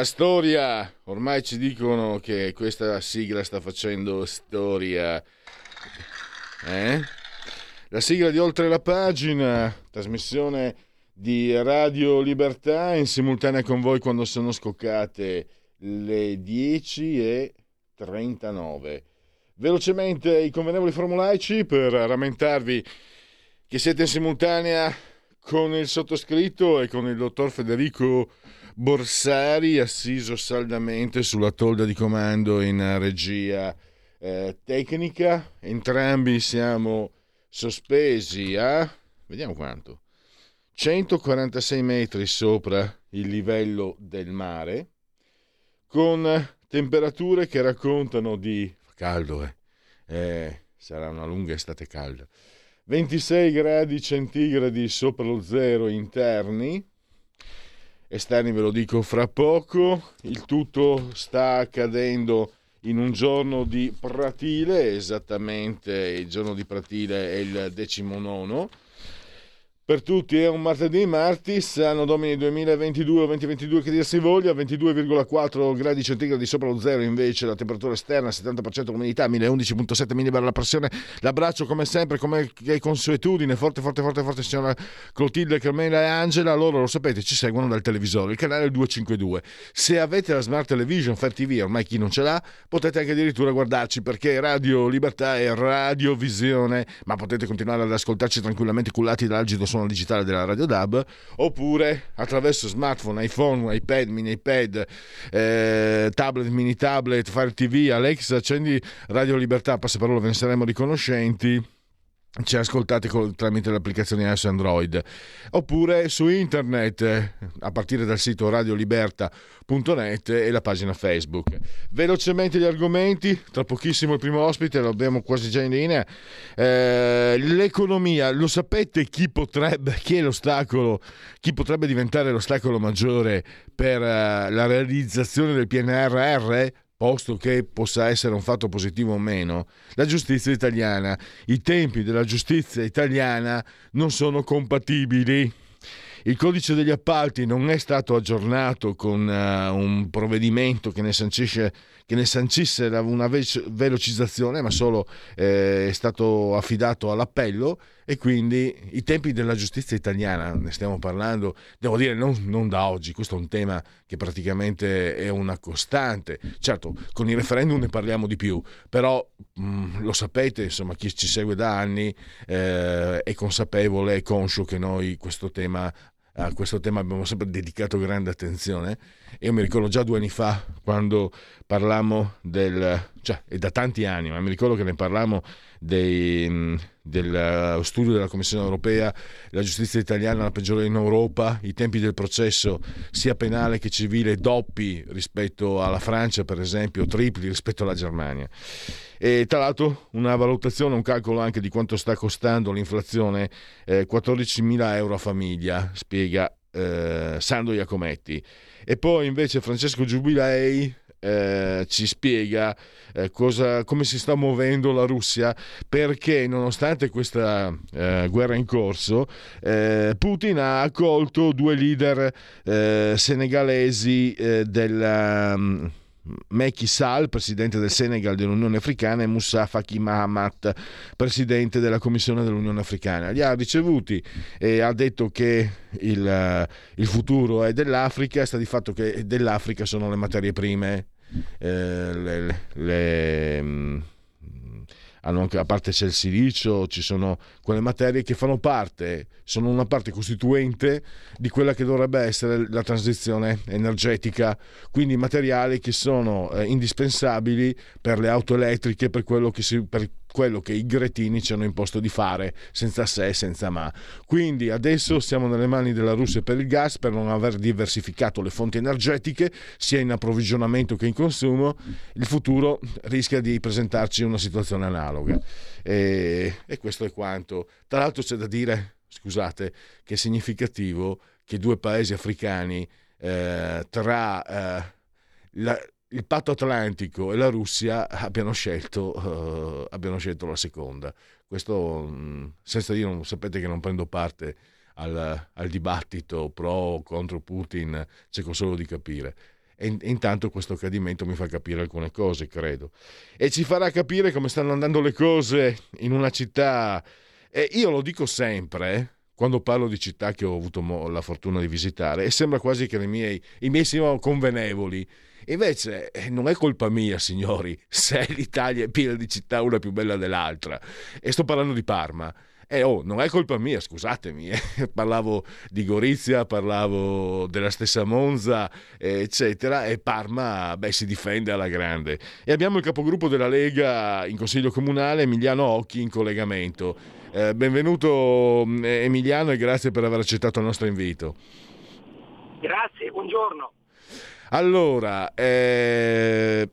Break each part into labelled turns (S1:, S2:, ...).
S1: La storia, ormai ci dicono che questa sigla sta facendo storia. Eh? La sigla di Oltre la pagina, trasmissione di Radio Libertà in simultanea con voi quando sono scoccate le 10 e 39. Velocemente i convenevoli formulaici per rammentarvi che siete in simultanea con il sottoscritto e con il dottor Federico Borsari assiso saldamente sulla tolda di comando in regia eh, tecnica. Entrambi siamo sospesi a, vediamo quanto, 146 metri sopra il livello del mare, con temperature che raccontano di... caldo, eh. eh sarà una lunga estate calda. 26 gradi centigradi sopra lo zero interni, esterni ve lo dico fra poco. Il tutto sta accadendo in un giorno di Pratile, esattamente il giorno di Pratile è il decimonono. Per tutti è un martedì, martis, anno domini 2022 2022 che dir si voglia, 22,4 gradi centigradi sopra lo zero invece la temperatura esterna, 70% umidità, 1011,7 millibar la pressione. L'abbraccio come sempre, come è consuetudine, forte, forte, forte, forte signora Clotilde, Carmela e Angela, loro lo sapete, ci seguono dal televisore, il canale 252. Se avete la Smart Television, Fair TV, ormai chi non ce l'ha, potete anche addirittura guardarci perché Radio Libertà è radiovisione, ma potete continuare ad ascoltarci tranquillamente cullati dall'algido suono digitale della Radio DAB oppure attraverso smartphone, iPhone, iPad, mini iPad, eh, tablet, mini tablet, Fire TV, Alexa, accendi Radio Libertà, passaparola, ve ne saremo riconoscenti ci ascoltate col, tramite l'applicazione iOS Android oppure su internet a partire dal sito radioliberta.net e la pagina Facebook. Velocemente gli argomenti, tra pochissimo il primo ospite, lo abbiamo quasi già in linea. Eh, l'economia, lo sapete chi potrebbe, chi è l'ostacolo, chi potrebbe diventare l'ostacolo maggiore per uh, la realizzazione del PNRR? Posto che possa essere un fatto positivo o meno, la giustizia italiana, i tempi della giustizia italiana non sono compatibili. Il codice degli appalti non è stato aggiornato con uh, un provvedimento che ne sancisce che ne sancisse una velocizzazione, ma solo eh, è stato affidato all'appello e quindi i tempi della giustizia italiana, ne stiamo parlando, devo dire non, non da oggi, questo è un tema che praticamente è una costante. Certo, con i referendum ne parliamo di più, però mh, mm, lo sapete, insomma, chi ci segue da anni eh, è consapevole, è conscio che noi questo tema a questo tema abbiamo sempre dedicato grande attenzione. Io mi ricordo già due anni fa quando parlammo del, cioè è da tanti anni, ma mi ricordo che ne parlammo dei, del studio della Commissione europea, la giustizia italiana la peggiore in Europa, i tempi del processo sia penale che civile doppi rispetto alla Francia, per esempio, tripli rispetto alla Germania. E tra l'altro una valutazione, un calcolo anche di quanto sta costando l'inflazione, eh, 14.000 euro a famiglia, spiega eh, Sandro Iacometti. E poi invece Francesco Giubilei eh, ci spiega eh, cosa, come si sta muovendo la Russia perché nonostante questa eh, guerra in corso eh, Putin ha accolto due leader eh, senegalesi della um, Macky Sall, presidente del Senegal dell'Unione Africana, e Moussa Faki Mahamat, presidente della Commissione dell'Unione Africana. Li ha ricevuti e ha detto che il, il futuro è dell'Africa, sta di fatto che dell'Africa sono le materie prime, eh, le, le, anche, a parte c'è il silicio, ci sono quelle materie che fanno parte, sono una parte costituente di quella che dovrebbe essere la transizione energetica, quindi materiali che sono eh, indispensabili per le auto elettriche, per quello che si, per quello che i gretini ci hanno imposto di fare senza se e senza ma. Quindi adesso siamo nelle mani della Russia per il gas per non aver diversificato le fonti energetiche sia in approvvigionamento che in consumo. Il futuro rischia di presentarci una situazione analoga. E, e questo è quanto. Tra l'altro c'è da dire, scusate, che è significativo che due paesi africani eh, tra eh, la, il patto atlantico e la Russia abbiano scelto, uh, abbiano scelto la seconda. Questo um, senza dire, non, sapete che non prendo parte al, al, dibattito pro o contro Putin, cerco solo di capire. E, intanto questo accadimento mi fa capire alcune cose, credo. E ci farà capire come stanno andando le cose in una città. E io lo dico sempre, quando parlo di città che ho avuto la fortuna di visitare, e sembra quasi che miei, i miei siano convenevoli Invece eh, non è colpa mia, signori, se l'Italia è piena di città una più bella dell'altra. E sto parlando di Parma. Eh, oh, non è colpa mia, scusatemi, eh. parlavo di Gorizia, parlavo della stessa Monza, eccetera, e Parma, beh, si difende alla grande. E abbiamo il capogruppo della Lega in Consiglio Comunale, Emiliano Occhi, in collegamento. Eh, benvenuto mm, Emiliano e grazie per aver accettato il nostro invito.
S2: Grazie, buongiorno.
S1: Allora, eh,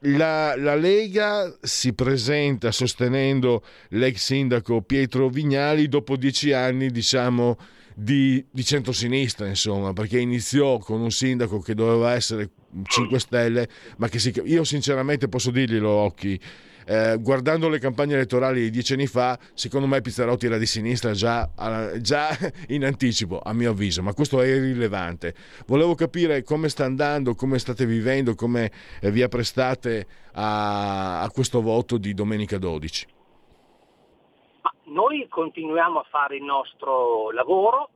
S1: la, la, Lega si presenta sostenendo l'ex sindaco Pietro Vignali dopo dieci anni, diciamo, di, di centrosinistra, insomma, perché iniziò con un sindaco che doveva essere 5 Stelle, ma che si, io sinceramente posso dirglielo, Occhi, eh, guardando le campagne elettorali di dieci anni fa, secondo me Pizzarotti era di sinistra già, già, in anticipo, a mio avviso, ma questo è irrilevante. Volevo capire come sta andando, come state vivendo, come eh, vi apprestate a, a questo voto di domenica 12.
S2: Noi continuiamo a fare il nostro lavoro,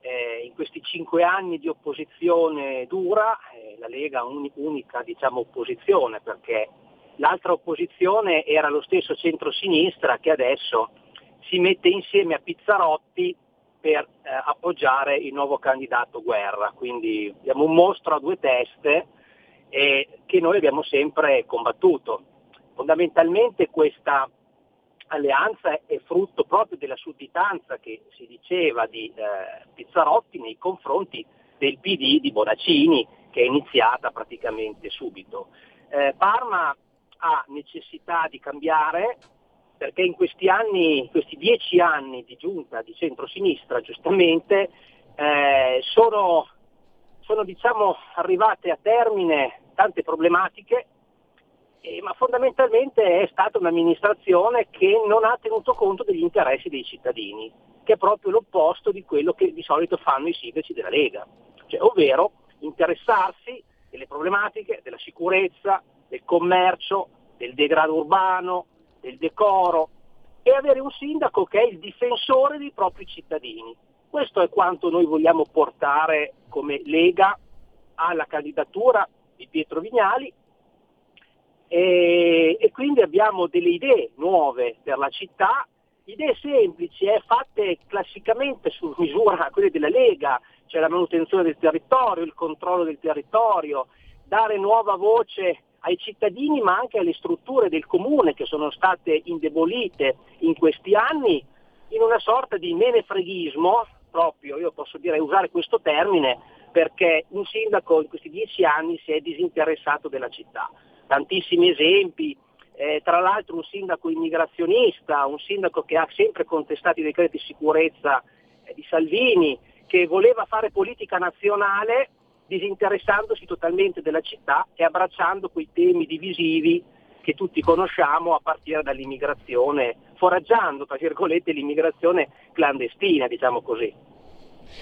S2: eh, in questi cinque anni di opposizione dura, eh, la Lega è un'unica diciamo, opposizione perché l'altra opposizione era lo stesso centro-sinistra che adesso si mette insieme a Pizzarotti per eh, appoggiare il nuovo candidato Guerra. Quindi abbiamo un mostro a due teste eh, che noi abbiamo sempre combattuto. Fondamentalmente questa alleanza è frutto proprio della sudditanza che si diceva di eh, Pizzarotti nei confronti del PD di Bonaccini che è iniziata praticamente subito. Eh, Parma ha necessità di cambiare perché in questi anni, questi dieci anni di giunta di centrosinistra giustamente, eh, sono, sono diciamo, arrivate a termine tante problematiche, eh, ma fondamentalmente è stata un'amministrazione che non ha tenuto conto degli interessi dei cittadini, che è proprio l'opposto di quello che di solito fanno i sindaci della Lega, cioè, ovvero interessarsi delle problematiche della sicurezza, del commercio, del degrado urbano, del decoro e avere un sindaco che è il difensore dei propri cittadini. Questo è quanto noi vogliamo portare come Lega alla candidatura di Pietro Vignali. E, e quindi abbiamo delle idee nuove per la città, idee semplici, eh, fatte classicamente su misura quelle della Lega, cioè la manutenzione del territorio, il controllo del territorio, dare nuova voce ai cittadini ma anche alle strutture del comune che sono state indebolite in questi anni in una sorta di menefreghismo, proprio io posso dire usare questo termine, perché un sindaco in questi dieci anni si è disinteressato della città. Tantissimi esempi, eh, tra l'altro un sindaco immigrazionista, un sindaco che ha sempre contestato i decreti di sicurezza eh, di Salvini, che voleva fare politica nazionale disinteressandosi totalmente della città e abbracciando quei temi divisivi che tutti conosciamo a partire dall'immigrazione, foraggiando tra virgolette l'immigrazione clandestina, diciamo così.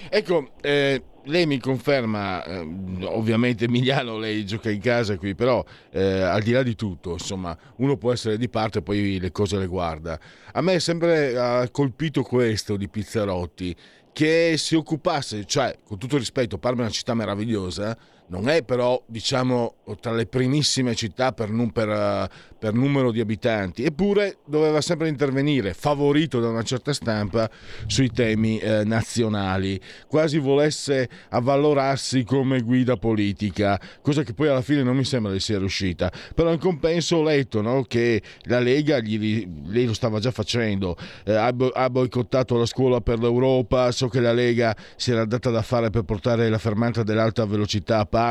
S1: Ecco, eh, lei mi conferma, eh, ovviamente Emiliano lei gioca in casa qui, però eh, al di là di tutto, insomma, uno può essere di parte e poi le cose le guarda. A me sempre colpito questo di Pizzarotti, che si occupasse, cioè con tutto rispetto, Parma è una città meravigliosa, non è però diciamo tra le primissime città per, per, per, numero di abitanti, eppure doveva sempre intervenire, favorito da una certa stampa, sui temi eh, nazionali, quasi volesse avvalorarsi come guida politica, cosa che poi alla fine non mi sembra di sia riuscita. Però in compenso ho letto no, che la Lega, gli, lei lo stava già facendo, eh, ha, ha boicottato la scuola per l'Europa, so che la Lega si era data da fare per portare la fermata dell'alta velocità a Parma.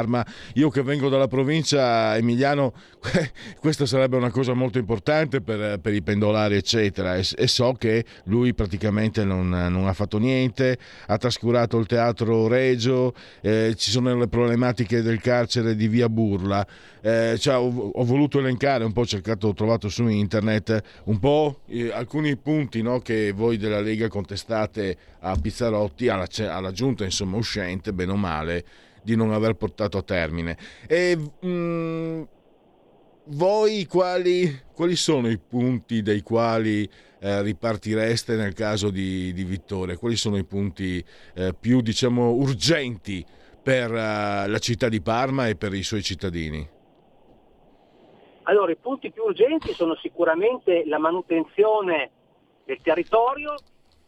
S1: Io che vengo dalla provincia Emiliano, questa sarebbe una cosa molto importante per, per i pendolari, eccetera. E, e, so che lui praticamente non, non, ha fatto niente, ha trascurato il teatro Regio, eh, ci sono le problematiche del carcere di via Burla. Eh, cioè, ho, ho, voluto elencare un po', cercato, ho trovato su internet un po' eh, alcuni punti no, che voi della Lega contestate a Pizzarotti, alla, alla giunta insomma uscente, bene o male di non aver portato a termine. E mh, mm, voi quali, quali, sono i punti dei quali eh, ripartireste nel caso di, di, vittoria? Quali sono i punti eh, più diciamo urgenti per uh, la città di Parma e per i suoi cittadini?
S2: Allora, i punti più urgenti sono sicuramente la manutenzione del territorio,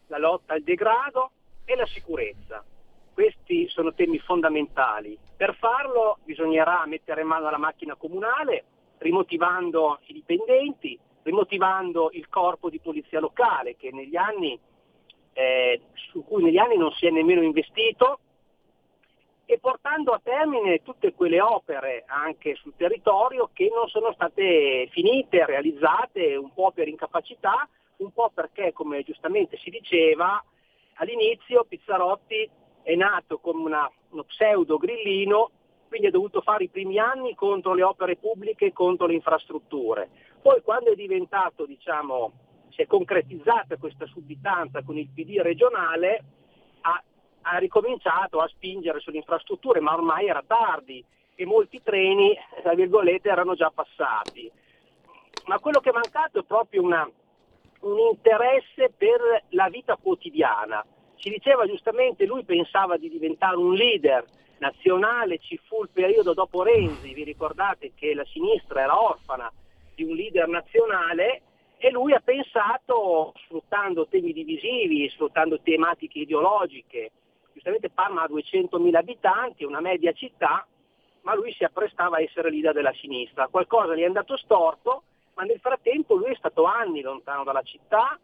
S2: la lotta al degrado e la sicurezza. Questi sono temi fondamentali. Per farlo bisognerà mettere in mano alla macchina comunale, rimotivando i dipendenti, rimotivando il corpo di polizia locale anni, eh, su cui negli anni non si è nemmeno investito e portando a termine tutte quelle opere anche sul territorio che non sono state finite, realizzate un po' per incapacità, un po' perché, come giustamente si diceva, all'inizio Pizzarotti è nato come una, uno pseudo grillino, quindi ha dovuto fare i primi anni contro le opere pubbliche contro le infrastrutture. Poi quando è diventato, diciamo, si è concretizzata questa sudditanza con il PD regionale, ha, ha ricominciato a spingere sulle infrastrutture, ma ormai era tardi e molti treni, tra virgolette, erano già passati. Ma quello che è mancato è proprio una, un interesse per la vita quotidiana ci diceva giustamente, lui pensava di diventare un leader nazionale, ci fu il periodo dopo Renzi, vi ricordate che la sinistra era orfana di un leader nazionale e lui ha pensato, sfruttando temi divisivi, sfruttando tematiche ideologiche, giustamente Parma ha 200.000 abitanti, una media città, ma lui si apprestava a essere leader della sinistra. Qualcosa gli è andato storto, ma nel frattempo lui è stato anni lontano dalla città,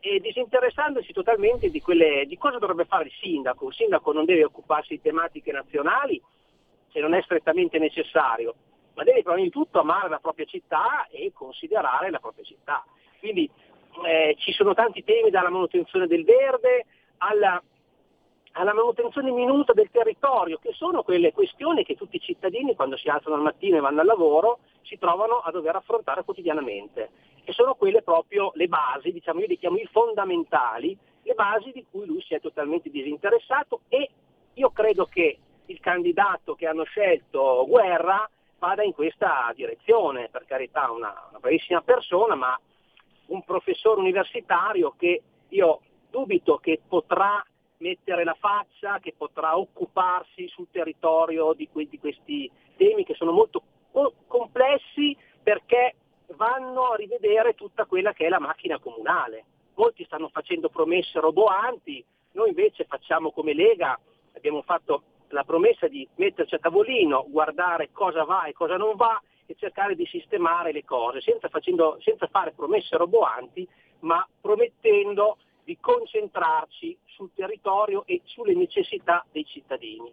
S2: e disinteressandosi totalmente di, quelle, di cosa dovrebbe fare il sindaco. Il sindaco non deve occuparsi di tematiche nazionali se non è strettamente necessario, ma deve prima di tutto amare la propria città e considerare la propria città. Quindi eh, ci sono tanti temi dalla manutenzione del verde alla, alla manutenzione minuta del territorio, che sono quelle questioni che tutti i cittadini quando si alzano al mattino e vanno al lavoro si trovano a dover affrontare quotidianamente e sono quelle proprio le basi, diciamo io li chiamo i fondamentali, le basi di cui lui si è totalmente disinteressato e io credo che il candidato che hanno scelto Guerra vada in questa direzione, per carità una, una bravissima persona, ma un professore universitario che io dubito che potrà mettere la faccia, che potrà occuparsi sul territorio di, que- di questi temi che sono molto co- complessi perché vanno a rivedere tutta quella che è la macchina comunale. Molti stanno facendo promesse roboanti, noi invece facciamo come Lega, abbiamo fatto la promessa di metterci a tavolino, guardare cosa va e cosa non va e cercare di sistemare le cose, senza, facendo, senza fare promesse roboanti, ma promettendo di concentrarci sul territorio e sulle necessità dei cittadini.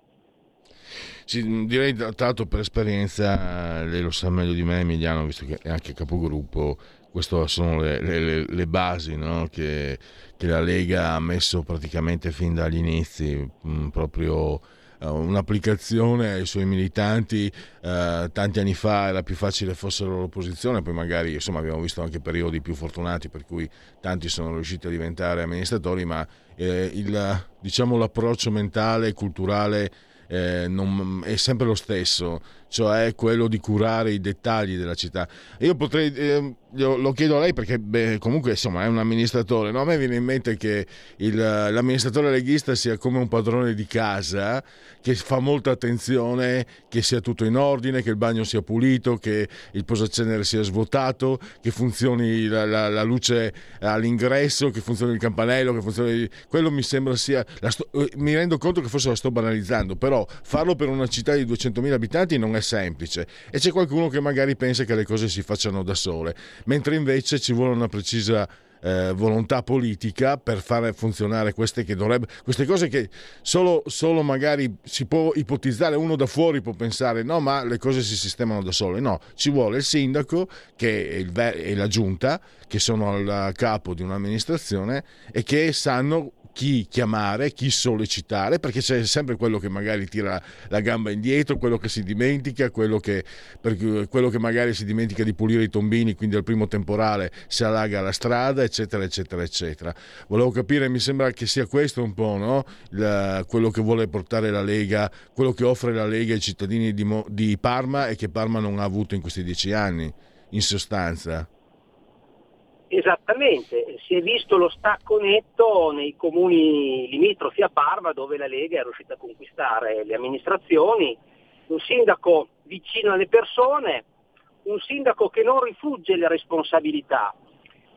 S1: Sì, direi tanto per esperienza, lei lo sa meglio di me Emiliano, visto che è anche capogruppo, queste sono le, le, le basi no? che, che, la Lega ha messo praticamente fin dagli inizi, mh, mm, proprio uh, un'applicazione ai suoi militanti. Uh, tanti anni fa era più facile fossero l'opposizione, poi magari insomma, abbiamo visto anche periodi più fortunati per cui tanti sono riusciti a diventare amministratori, ma eh, il, diciamo, l'approccio mentale e culturale eh, non, è sempre lo stesso, cioè quello di curare i dettagli della città. Io potrei, eh, lo chiedo a lei perché beh, comunque insomma è un amministratore, no? a me viene in mente che il, l'amministratore leghista sia come un padrone di casa che fa molta attenzione che sia tutto in ordine, che il bagno sia pulito, che il posacenere sia svuotato, che funzioni la, la, la luce all'ingresso, che funzioni il campanello, che funzioni... Quello mi sembra sia... Sto, eh, mi rendo conto che forse la sto banalizzando, però farlo per una città di 200.000 abitanti non è semplice. E c'è qualcuno che magari pensa che le cose si facciano da sole, mentre invece ci vuole una precisa eh, volontà politica per fare funzionare queste, che dovrebbe, queste cose che solo, solo, magari si può ipotizzare, uno da fuori può pensare no ma le cose si sistemano da sole, no, ci vuole il sindaco il, è la giunta che sono al capo di un'amministrazione e che sanno chi chiamare, chi sollecitare, perché c'è sempre quello che magari tira la gamba indietro, quello che si dimentica, quello che, quello che magari si dimentica di pulire i tombini, quindi al primo temporale si allaga la strada, eccetera, eccetera, eccetera. Volevo capire, mi sembra che sia questo un po' no? la, quello che vuole portare la Lega, quello che offre la Lega ai cittadini di, di Parma e che Parma non ha avuto in questi dieci anni, in sostanza.
S2: Esattamente, si è visto lo stacco netto nei comuni limitrofi a Parma dove la Lega è riuscita a conquistare le amministrazioni, un sindaco vicino alle persone, un sindaco che non rifugge le responsabilità,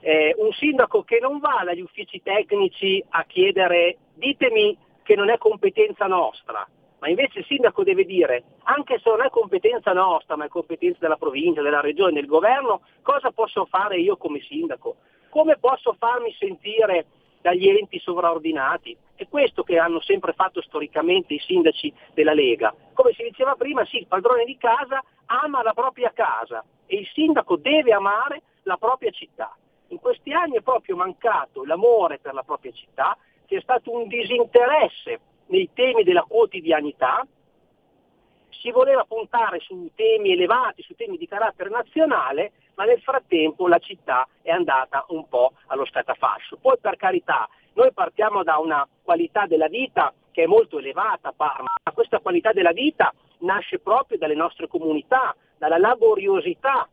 S2: eh, un sindaco che non va dagli uffici tecnici a chiedere ditemi che non è competenza nostra, ma invece il sindaco deve dire, anche se non è competenza nostra, ma è competenza della provincia, della regione, del governo, cosa posso fare io come sindaco? Come posso farmi sentire dagli enti sovraordinati? È questo che hanno sempre fatto storicamente i sindaci della Lega. Come si diceva prima, sì, il padrone di casa ama la propria casa e il sindaco deve amare la propria città. In questi anni è proprio mancato l'amore per la propria città, c'è stato un disinteresse nei temi della quotidianità, si voleva puntare su temi elevati, su temi di carattere nazionale, ma nel frattempo la città è andata un po' allo scatafascio. Poi per carità, noi partiamo da una qualità della vita che è molto elevata a Parma, ma questa qualità della vita nasce proprio dalle nostre comunità, dalla laboriosità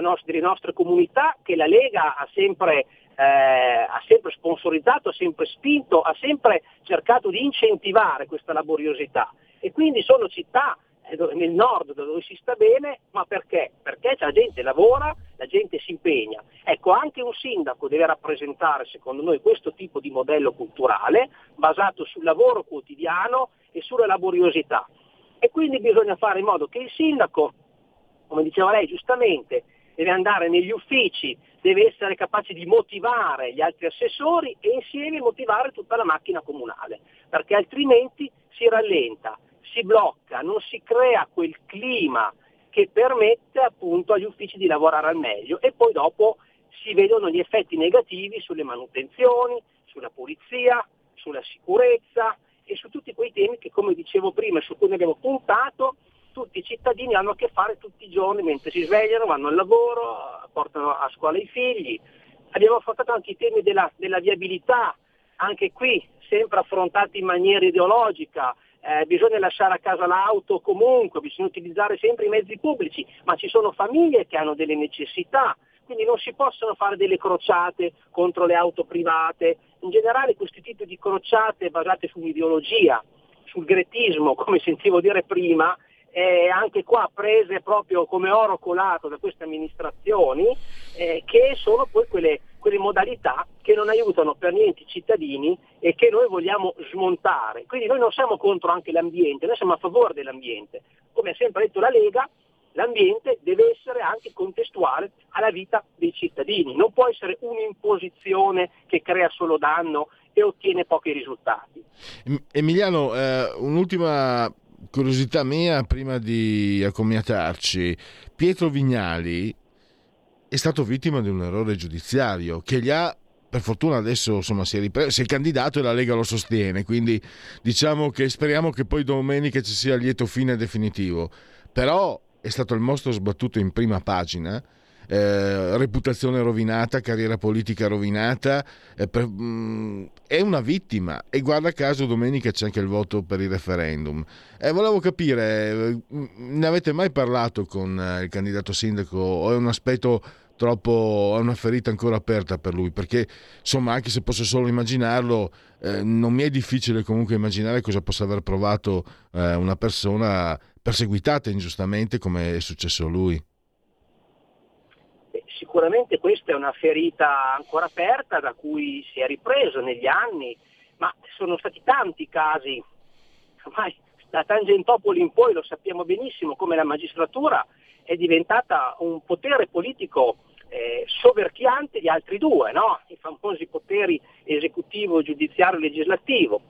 S2: nostra, delle nostre comunità che la Lega ha sempre eh, ha sempre sponsorizzato, ha sempre spinto, ha sempre cercato di incentivare questa laboriosità. E quindi sono città eh, nel nord dove si sta bene, ma perché? Perché la gente lavora, la gente si impegna. Ecco, anche un sindaco deve rappresentare, secondo noi, questo tipo di modello culturale basato sul lavoro quotidiano e sulla laboriosità. E quindi bisogna fare in modo che il sindaco, come diceva lei giustamente, deve andare negli uffici, deve essere capace di motivare gli altri assessori e insieme motivare tutta la macchina comunale, perché altrimenti si rallenta, si blocca, non si crea quel clima che permette appunto agli uffici di lavorare al meglio e poi dopo si vedono gli effetti negativi sulle manutenzioni, sulla pulizia, sulla sicurezza e su tutti quei temi che come dicevo prima su cui abbiamo puntato tutti i cittadini hanno a che fare tutti i giorni mentre si svegliano, vanno al lavoro, portano a scuola i figli. Abbiamo affrontato anche i temi della, della viabilità, anche qui sempre affrontati in maniera ideologica, eh, bisogna lasciare a casa l'auto comunque, bisogna utilizzare sempre i mezzi pubblici, ma ci sono famiglie che hanno delle necessità, quindi non si possono fare delle crociate contro le auto private. In generale questi tipi di crociate basate sull'ideologia, sul gretismo, come sentivo dire prima, eh, anche qua prese proprio come oro colato da queste amministrazioni, eh, che sono poi quelle, quelle, modalità che non aiutano per niente i cittadini e che noi vogliamo smontare. Quindi noi non siamo contro anche l'ambiente, noi siamo a favore dell'ambiente. Come ha sempre detto la Lega, l'ambiente deve essere anche contestuale alla vita dei cittadini, non può essere un'imposizione che crea solo danno e ottiene pochi risultati.
S1: Emiliano, eh, un'ultima curiosità mia prima di accomiatarci, Pietro Vignali è stato vittima di un errore giudiziario che gli ha per fortuna adesso insomma, si, è ripreso, si è candidato e la Lega lo sostiene, quindi diciamo che speriamo che poi domenica ci sia il lieto fine definitivo. Però è stato il mostro sbattuto in prima pagina eh, reputazione rovinata, carriera politica rovinata, eh, per, mh, mm, è una vittima e guarda caso domenica c'è anche il voto per il referendum. Eh, volevo capire, mm, ne avete mai parlato con eh, il candidato sindaco o è un aspetto troppo, è una ferita ancora aperta per lui, perché insomma anche se posso solo immaginarlo, eh, non mi è difficile comunque immaginare cosa possa aver provato eh, una persona perseguitata ingiustamente come è successo a lui.
S2: Sicuramente questa è una ferita ancora aperta da cui si è ripreso negli anni, ma sono stati tanti casi, ormai da Tangentopoli in poi lo sappiamo benissimo come la magistratura è diventata un potere politico eh, soverchiante di altri due, no? i famosi poteri esecutivo, giudiziario e legislativo.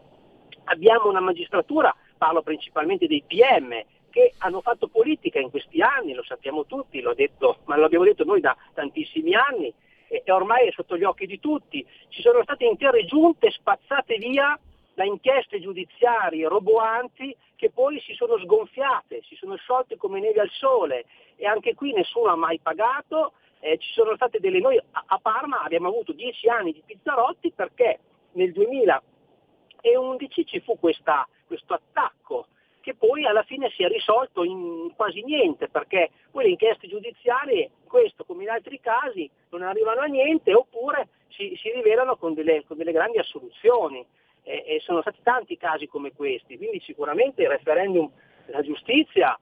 S2: Abbiamo una magistratura, parlo principalmente dei PM, che hanno fatto politica in questi anni, lo sappiamo tutti, detto, ma lo abbiamo detto noi da tantissimi anni, e, e ormai è sotto gli occhi di tutti. Ci sono state intere giunte spazzate via da inchieste giudiziarie roboanti che poi si sono sgonfiate, si sono sciolte come neve al sole e anche qui nessuno ha mai pagato, eh, ci sono state delle noi a, a Parma abbiamo avuto dieci anni di Pizzarotti perché nel 2011 ci fu questa, questo attacco che poi alla fine si è risolto in quasi niente perché poi le inchieste giudiziarie, questo come in altri casi, non arrivano a niente oppure si, si rivelano con delle, con delle, grandi assoluzioni. E, e sono stati tanti casi come questi, quindi sicuramente il referendum della giustizia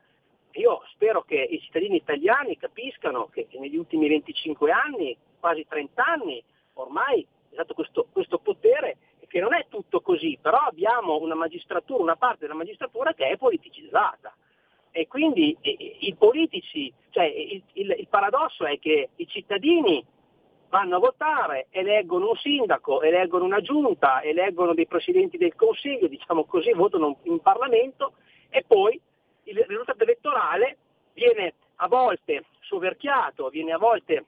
S2: io spero che i cittadini italiani capiscano che negli ultimi 25 anni, quasi 30 anni, ormai è stato questo, questo potere che non è tutto così, però abbiamo una magistratura, una parte della magistratura che è politicizzata. E quindi i, politici, cioè il, il, il paradosso è che i cittadini vanno a votare, eleggono un sindaco, eleggono una giunta, eleggono dei presidenti del Consiglio, diciamo così, votano in Parlamento e poi il risultato elettorale viene a volte soverchiato, viene a volte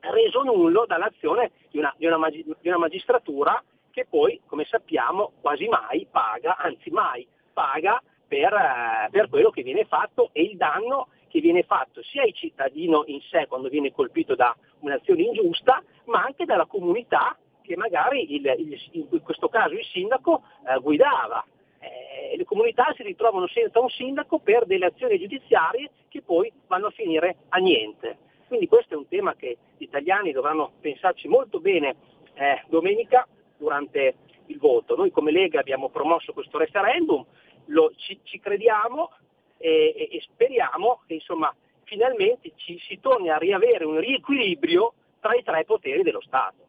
S2: reso nullo dall'azione di una, di una, di una magistratura che poi, come sappiamo, quasi mai paga, anzi mai paga per, eh, per, quello che viene fatto e il danno che viene fatto sia al cittadino in sé quando viene colpito da un'azione ingiusta, ma anche dalla comunità che magari il, il, in questo caso il sindaco eh, guidava eh, le comunità si ritrovano senza un sindaco per delle azioni giudiziarie che poi vanno a finire a niente. Quindi questo è un tema che gli italiani dovranno pensarci molto bene eh, domenica durante il voto. Noi come Lega abbiamo promosso questo referendum, lo, ci, ci, crediamo e, e, e speriamo che insomma, finalmente ci si torni a riavere un riequilibrio tra i tre poteri dello Stato.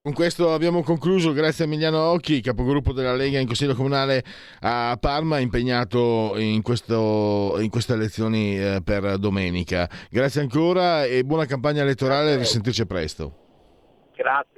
S1: Con questo abbiamo concluso, grazie a Emiliano Occhi, capogruppo della Lega in Consiglio Comunale a Parma, impegnato in, questo, in queste elezioni eh, per domenica. Grazie ancora e buona campagna elettorale, risentirci presto.
S2: Grazie,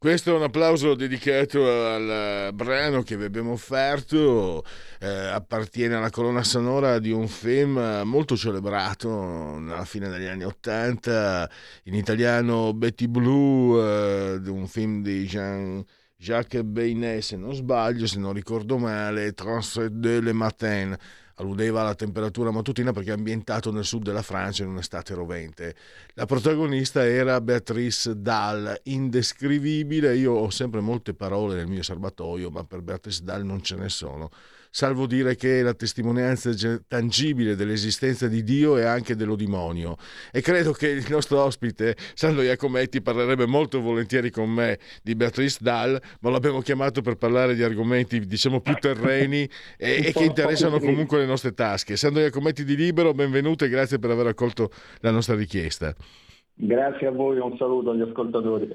S1: Questo è un applauso dedicato al brano che vi abbiamo offerto, eh, appartiene alla colonna sonora di un film molto celebrato nella fine degli anni Ottanta, in italiano Betty Blue, eh, un film di Jean... Jacques Beinet, se non sbaglio, se non ricordo male, Transfert de le Matin alludeva alla temperatura mattutina perché è ambientato nel sud della Francia in un'estate rovente. La protagonista era Beatrice Dahl, indescrivibile, io ho sempre molte parole nel mio serbatoio, ma per Beatrice Dahl non ce ne sono salvo dire che è la testimonianza tangibile dell'esistenza di Dio e anche dello demonio. E credo che il nostro ospite, Sandro Iacometti, parlerebbe molto volentieri con me di Beatrice Dahl, ma l'abbiamo chiamato per parlare di argomenti, diciamo, più terreni e, e che interessano comunque le nostre tasche. Sandro Iacometti di Libero, benvenuto e grazie per aver accolto la nostra richiesta.
S3: Grazie a voi, un saluto agli ascoltatori.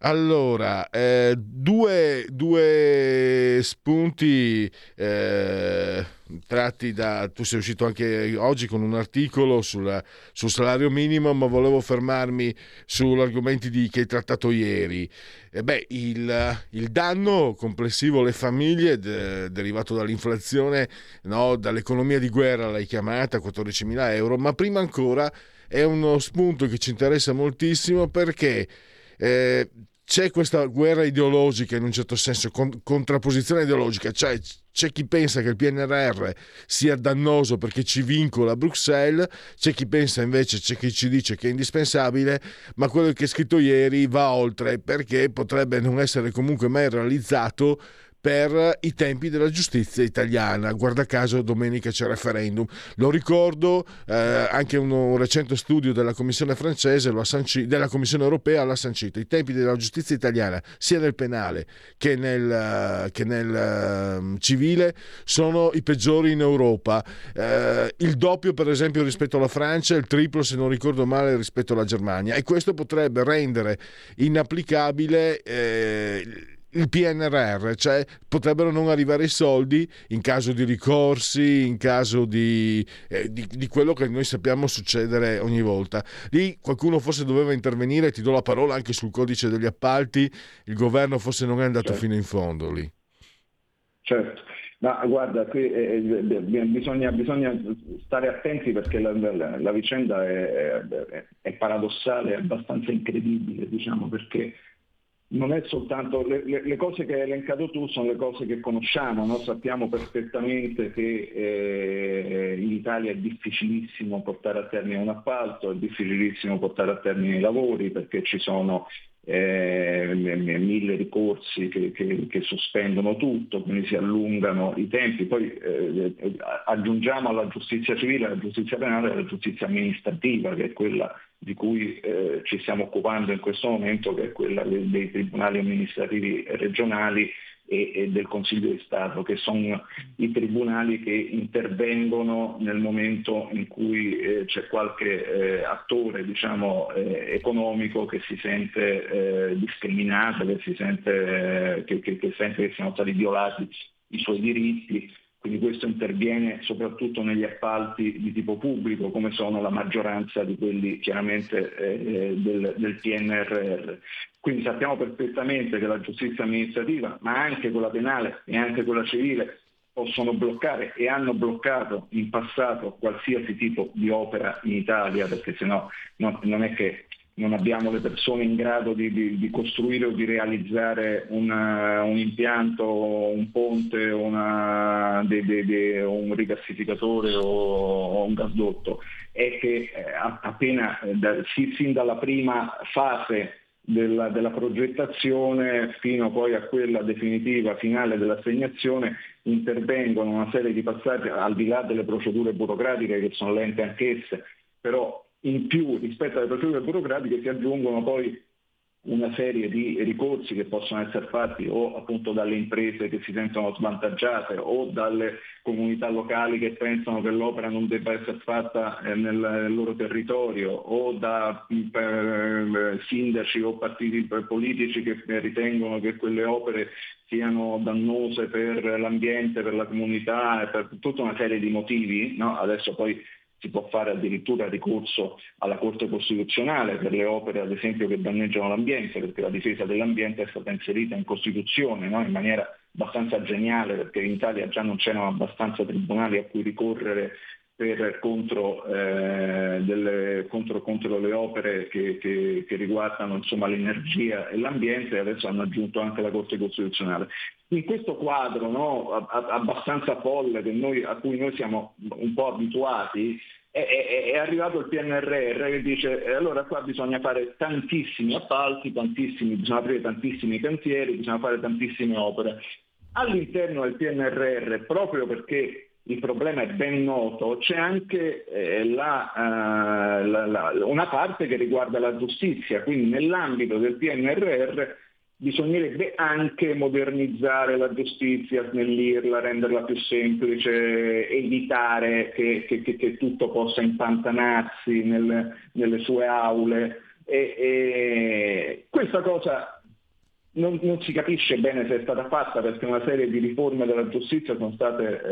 S1: Allora, eh, due, due, spunti eh, tratti da... Tu sei uscito anche oggi con un articolo sulla, sul salario minimo, ma volevo fermarmi sugli argomenti di, che hai trattato ieri. Eh beh, il, il, danno complessivo alle famiglie de, derivato dall'inflazione, no, dall'economia di guerra l'hai chiamata, 14.000 euro, ma prima ancora è uno spunto che ci interessa moltissimo perché eh, c'è questa guerra ideologica in un certo senso, con, contrapposizione ideologica, cioè c'è chi pensa che il PNRR sia dannoso perché ci vincola a Bruxelles, c'è chi pensa invece, c'è chi ci dice che è indispensabile, ma quello che è scritto ieri va oltre perché potrebbe non essere comunque mai realizzato per i tempi della giustizia italiana. Guarda caso domenica c'è referendum. Lo ricordo, eh, anche un, recente studio della Commissione francese, sanci- della Commissione europea l'ha sancito. I tempi della giustizia italiana, sia nel penale che nel, che nel uh, civile, sono i peggiori in Europa. Uh, il doppio, per esempio, rispetto alla Francia, il triplo, se non ricordo male, rispetto alla Germania. E questo potrebbe rendere inapplicabile... Eh, il PNRR, cioè potrebbero non arrivare i soldi in caso di ricorsi, in caso di, eh, di, di, quello che noi sappiamo succedere ogni volta. Lì qualcuno forse doveva intervenire, ti do la parola anche sul codice degli appalti, il governo forse non è andato certo. fino in fondo lì.
S3: Certo. Ma guarda, qui eh, eh bisogna, bisogna, stare attenti perché la, la, la vicenda è, è, è paradossale, è abbastanza incredibile, diciamo, perché non è soltanto le, le, le, cose che hai elencato tu sono le cose che conosciamo, no? sappiamo perfettamente che eh, in Italia è difficilissimo portare a termine un appalto, è difficilissimo portare a termine i lavori perché ci sono eh, mille ricorsi che, che, che, sospendono tutto, quindi si allungano i tempi, poi eh, aggiungiamo alla giustizia civile, alla giustizia penale, la giustizia amministrativa che è quella di cui eh, ci stiamo occupando in questo momento, che è quella dei, dei tribunali amministrativi regionali e, e, del Consiglio di Stato, che sono i tribunali che intervengono nel momento in cui eh, c'è qualche eh, attore diciamo, eh, economico che si sente eh, discriminato, che, si sente, eh, che, che, che sente che siano stati violati i suoi diritti quindi questo interviene soprattutto negli appalti di tipo pubblico, come sono la maggioranza di quelli chiaramente eh, del, del PNRR. Quindi sappiamo perfettamente che la giustizia amministrativa, ma anche quella penale e anche quella civile, possono bloccare e hanno bloccato in passato qualsiasi tipo di opera in Italia, perché sennò no, non è che non abbiamo le persone in grado di, di, di costruire o di realizzare una, un impianto, un ponte, una, de, de, de, un rigassificatore o, o, un gasdotto, è che eh, appena eh, da, sin dalla prima fase della, della, progettazione fino poi a quella definitiva finale dell'assegnazione intervengono una serie di passaggi al di là delle procedure burocratiche che sono lente anch'esse, però in più rispetto alle procedure burocratiche si aggiungono poi una serie di ricorsi che possono essere fatti o appunto dalle imprese che si sentono svantaggiate o dalle comunità locali che pensano che l'opera non debba essere fatta eh, nel loro territorio o da eh, sindaci o partiti politici che ritengono che quelle opere siano dannose per l'ambiente, per la comunità per tutta una serie di motivi. No? Adesso poi si può fare addirittura ricorso alla Corte Costituzionale per le opere ad esempio che danneggiano l'ambiente, perché la difesa dell'ambiente è stata inserita in Costituzione no? in maniera abbastanza geniale, perché in Italia già non c'erano abbastanza tribunali a cui ricorrere per, contro, eh, delle, contro, contro, le opere che, che, che riguardano insomma, l'energia e l'ambiente e adesso hanno aggiunto anche la Corte Costituzionale. In questo quadro no, abbastanza folle noi, a cui noi siamo un po' abituati, è, è, arrivato il PNRR che dice allora qua bisogna fare tantissimi appalti, tantissimi, bisogna aprire tantissimi cantieri, bisogna fare tantissime opere. All'interno del PNRR, proprio perché il problema è ben noto, c'è anche eh, la, uh, la, la, una parte che riguarda la giustizia, quindi nell'ambito del PNRR bisognerebbe anche modernizzare la giustizia, snellirla, renderla più semplice, evitare che, che, che tutto possa impantanarsi nel, nelle sue aule. E, e questa cosa non, non, si capisce bene se è stata fatta perché una serie di riforme della giustizia sono, state,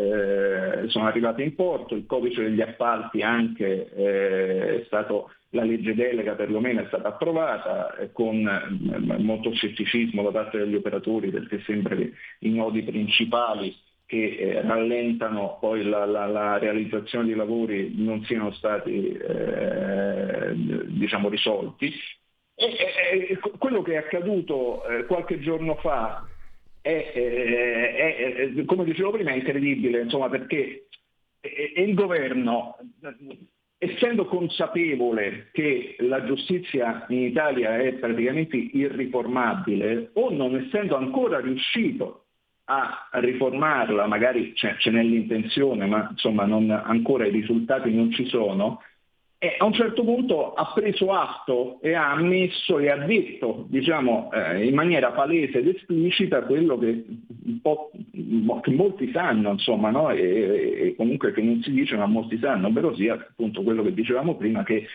S3: eh, sono arrivate in porto, il codice degli appalti anche eh, è stato, la legge delega perlomeno è stata approvata eh, con eh, molto scetticismo da parte degli operatori perché sembra che i nodi principali che eh, rallentano poi la, la, la, realizzazione dei lavori non siano stati eh, diciamo, risolti e, e, quello che è accaduto eh, qualche giorno fa è, è, è, come dicevo prima, incredibile, insomma, perché il governo, essendo consapevole che la giustizia in Italia è praticamente irriformabile, o non essendo ancora riuscito a riformarla, magari c'è, c'è nell'intenzione, ma insomma non, ancora i risultati non ci sono, e a un certo punto ha preso atto e ha ammesso e ha detto diciamo, eh, in maniera palese ed esplicita quello che, che molti sanno, insomma, no? e, e, comunque che non si dice ma molti sanno, ovvero sia appunto quello che dicevamo prima che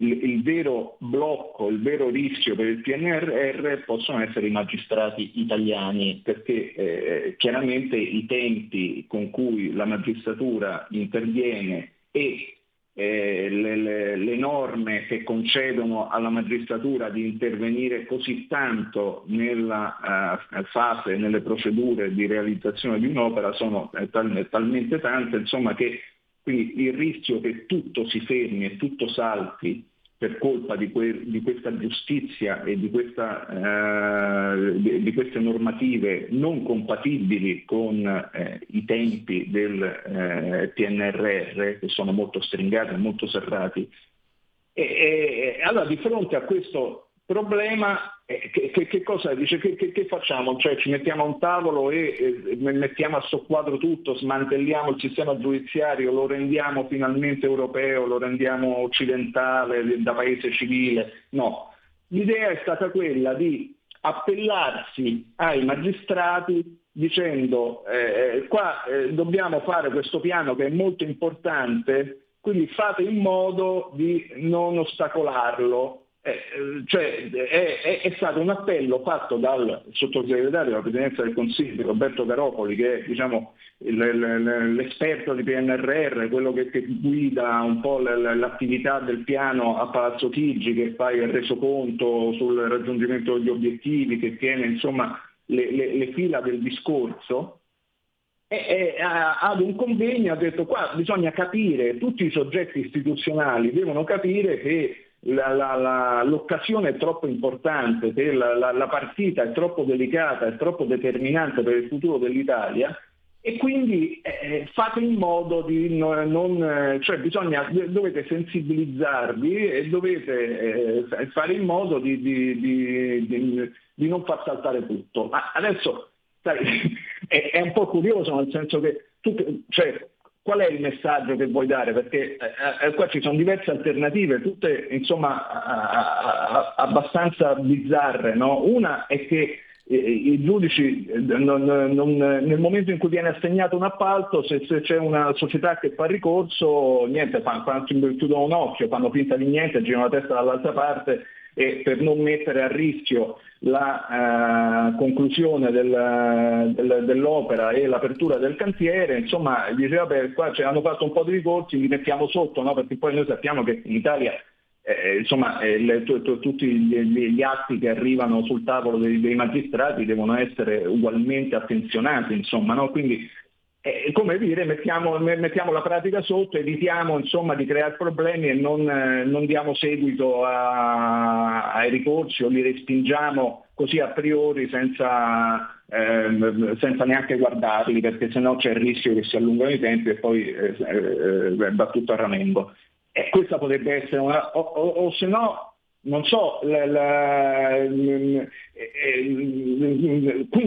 S3: il, il vero blocco, il vero rischio per il PNRR possono essere i magistrati italiani, perché eh, chiaramente i tempi con cui la magistratura interviene e eh, le, le, le, norme che concedono alla magistratura di intervenire così tanto nella uh, fase, nelle procedure di realizzazione di un'opera sono eh, tal, talmente tante insomma, che quindi il rischio che tutto si fermi e tutto salti per colpa di, que- di questa giustizia e di, questa, eh, di, di, queste normative non compatibili con eh, i tempi del eh, PNRR, che sono molto stringati e molto serrati. E, e, allora di fronte a questo problema eh, che, che, che, cosa dice? Che, che, facciamo? Cioè ci mettiamo a un tavolo e, e mettiamo a soqquadro tutto, smantelliamo il sistema giudiziario, lo rendiamo finalmente europeo, lo rendiamo occidentale, da paese civile? No. L'idea è stata quella di appellarsi ai magistrati dicendo eh, qua eh, dobbiamo fare questo piano che è molto importante, quindi fate in modo di non ostacolarlo eh, cioè, è, è, è, stato un appello fatto dal sottosegretario della Presidenza del Consiglio, Roberto Caropoli, che è diciamo, l'esperto di PNRR, quello che, che guida un po' l'attività del piano a Palazzo Chigi, che fa il resoconto sul raggiungimento degli obiettivi, che tiene insomma, le, le, le fila del discorso, e, e, ad un convegno ha detto qua bisogna capire, tutti i soggetti istituzionali devono capire che la, la, la, l'occasione è troppo importante, la, partita è troppo delicata, è troppo determinante per il futuro dell'Italia e quindi eh, eh fate in modo di non, non, cioè bisogna, dovete sensibilizzarvi e dovete eh, fare in modo di, di, di, di, non far saltare tutto. Ma adesso sai, è, è, un po' curioso nel senso che tu, cioè, qual è il messaggio che vuoi dare? Perché eh, eh, qua ci sono diverse alternative, tutte insomma a, a, abbastanza bizzarre. No? Una è che eh, i giudici eh, non, non, nel momento in cui viene assegnato un appalto, se, se c'è una società che fa ricorso, niente, fanno, fanno, chiudono un occhio, fanno finta di niente, girano la testa dall'altra parte e per non mettere a rischio la uh, conclusione del, del, dell'opera e l'apertura del cantiere, insomma diceva beh, qua cioè, hanno fatto un po' di ricorsi, li mettiamo sotto, no? perché poi noi sappiamo che in Italia eh, insomma, eh, le, t- t- tutti gli, gli, atti che arrivano sul tavolo dei, dei magistrati devono essere ugualmente attenzionati, insomma, no? quindi eh, come dire, mettiamo, mettiamo, la pratica sotto, evitiamo insomma, di creare problemi e non, eh, non diamo seguito a, ai ricorsi o li respingiamo così a priori senza, eh, senza neanche guardarli, perché sennò c'è il rischio che si allungano i tempi e poi eh, eh, va tutto a ramengo. Questa potrebbe essere una... o, o, o se no non so, la, la, eh,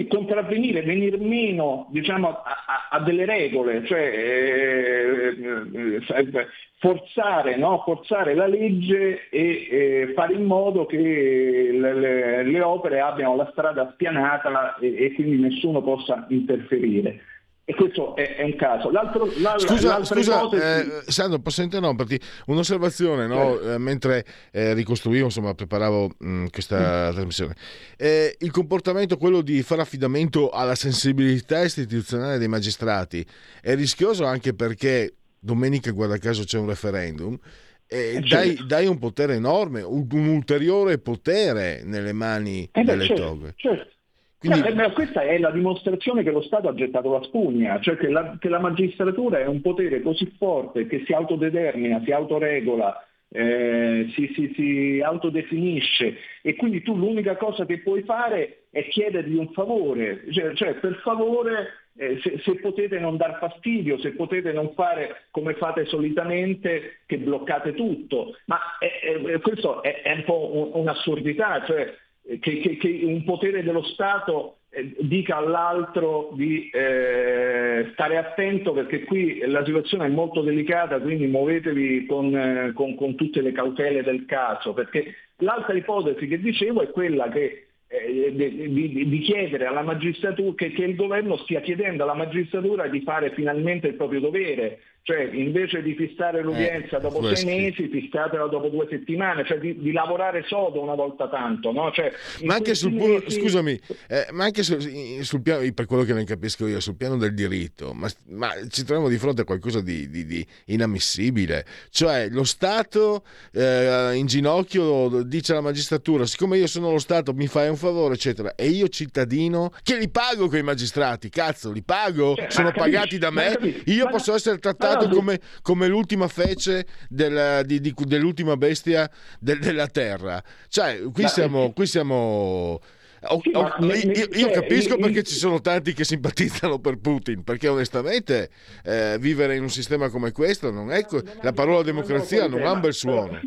S3: contravvenire, venire meno diciamo, a, a, delle regole, cioè eh, eh, forzare, no? forzare, la legge e fare in modo che le, le, le, opere abbiano la strada spianata e, e quindi nessuno possa interferire. E questo è, è un caso.
S1: L'altro, la, scusa, scusa ipotesi... eh, Sandro, posso interromperti? Un'osservazione, no? eh. mentre eh, ricostruivo, insomma, preparavo mh, mm, questa mm. trasmissione. Eh, il comportamento, quello di fare affidamento alla sensibilità istituzionale dei magistrati, è rischioso anche perché domenica, guarda caso, c'è un referendum. Eh, dai, certo. dai, un potere enorme, un, un ulteriore potere nelle mani
S3: eh
S1: delle
S3: certo,
S1: toghe.
S3: Certo. Quindi... No, questa è la dimostrazione che lo Stato ha gettato la spugna, cioè che la, che la magistratura è un potere così forte che si autodetermina, si autoregola, eh, si, si, si, autodefinisce. E quindi tu l'unica cosa che puoi fare è chiedergli un favore, cioè, cioè per favore eh, se, se, potete non dar fastidio, se potete non fare come fate solitamente che bloccate tutto, ma eh, questo è, è, un po' un'assurdità, cioè che, che, che un potere dello Stato eh, dica all'altro di eh, stare attento perché qui la situazione è molto delicata, quindi muovetevi con, eh, con, con tutte le cautele del caso, perché l'altra ipotesi che dicevo è quella che eh, di, di, di, chiedere alla magistratura che, che, il governo stia chiedendo alla magistratura di fare finalmente il proprio dovere, cioè invece di fissare l'udienza eh, dopo sei mesi, fissatela dopo due settimane, cioè di, di lavorare sodo una volta tanto. No? Cioè,
S1: ma anche sul mesi... scusami, eh, ma anche sul, sul, piano, per quello che non capisco io, sul piano del diritto, ma, ma ci troviamo di fronte a qualcosa di, di, di inammissibile. Cioè lo Stato eh, in ginocchio dice alla magistratura, siccome io sono lo Stato mi fai un favore, eccetera, e io cittadino che li pago quei magistrati, cazzo, li pago, cioè, sono pagati da me, io posso essere trattato trattato come, come, l'ultima fece del, di, di, dell'ultima bestia del, della terra. Cioè, qui siamo... Qui siamo Oh, oh, io, io, cioè, capisco perché ci sono tanti che simpatizzano per Putin, perché onestamente eh, vivere in un sistema come questo non è la parola democrazia non ha un bel suono.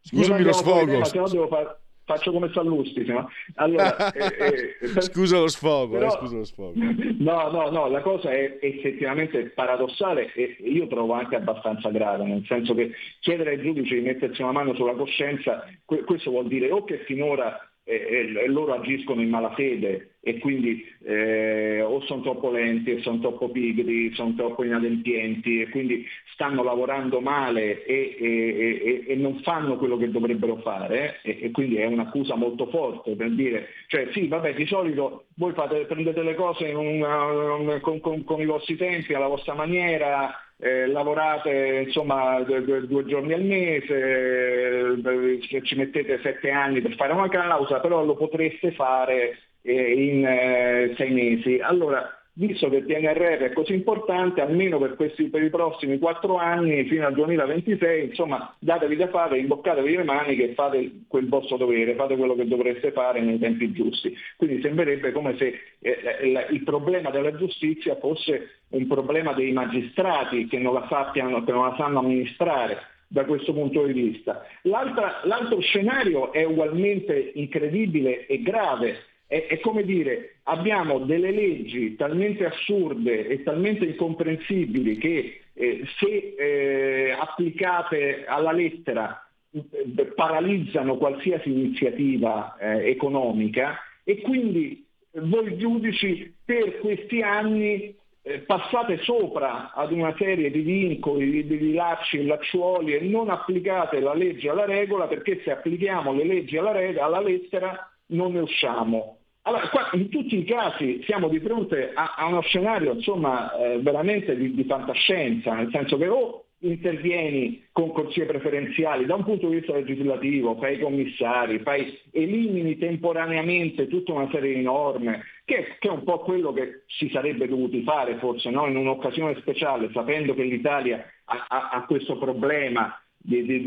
S1: Scusami lo sfogo.
S3: Tema, faccio come Sallusti. No? Allora,
S1: eh, eh, scusa lo sfogo, però, eh, scusa lo sfogo.
S3: No, no, no, la cosa è effettivamente paradossale e io trovo anche abbastanza grave, nel senso che chiedere ai giudici di mettersi una mano sulla coscienza, questo vuol dire o che finora e, loro agiscono in malafede e quindi eh, o sono troppo lenti, sono troppo pigri, sono troppo inadempienti e quindi stanno lavorando male e, e, e non fanno quello che dovrebbero fare e, quindi è un'accusa molto forte per dire, cioè sì, vabbè, di solito voi fate, prendete le cose una, con, con, con i vostri tempi, alla vostra maniera, eh, lavorate insomma due, due, giorni al mese, eh, ci mettete sette anni per fare una causa, però lo potreste fare eh, in eh, sei mesi. Allora, visto che il PNRR è così importante, almeno per, questi, per i prossimi quattro anni fino al 2026, insomma, datevi da fare, imboccatevi le maniche e fate quel vostro dovere, fate quello che dovreste fare nei tempi giusti. Quindi sembrerebbe come se eh, il problema della giustizia fosse un problema dei magistrati che non la, sappiano, che non la sanno amministrare da questo punto di vista. l'altro scenario è ugualmente incredibile e grave è, è, come dire, abbiamo delle leggi talmente assurde e talmente incomprensibili che eh, se eh, applicate alla lettera eh, paralizzano qualsiasi iniziativa eh, economica e quindi voi giudici per questi anni eh, passate sopra ad una serie di vincoli, di, di lacci e lacciuoli e non applicate la legge alla regola perché se applichiamo le leggi alla, regola, alla lettera non ne usciamo. Allora, qua in tutti i casi siamo di fronte a, a uno scenario insomma, eh, veramente di, di, fantascienza, nel senso che o intervieni con corsie preferenziali da un punto di vista legislativo, fai i commissari, fai, elimini temporaneamente tutta una serie di norme, che, che, è un po' quello che si sarebbe dovuti fare forse no? in un'occasione speciale, sapendo che l'Italia ha, ha, ha questo problema di, di,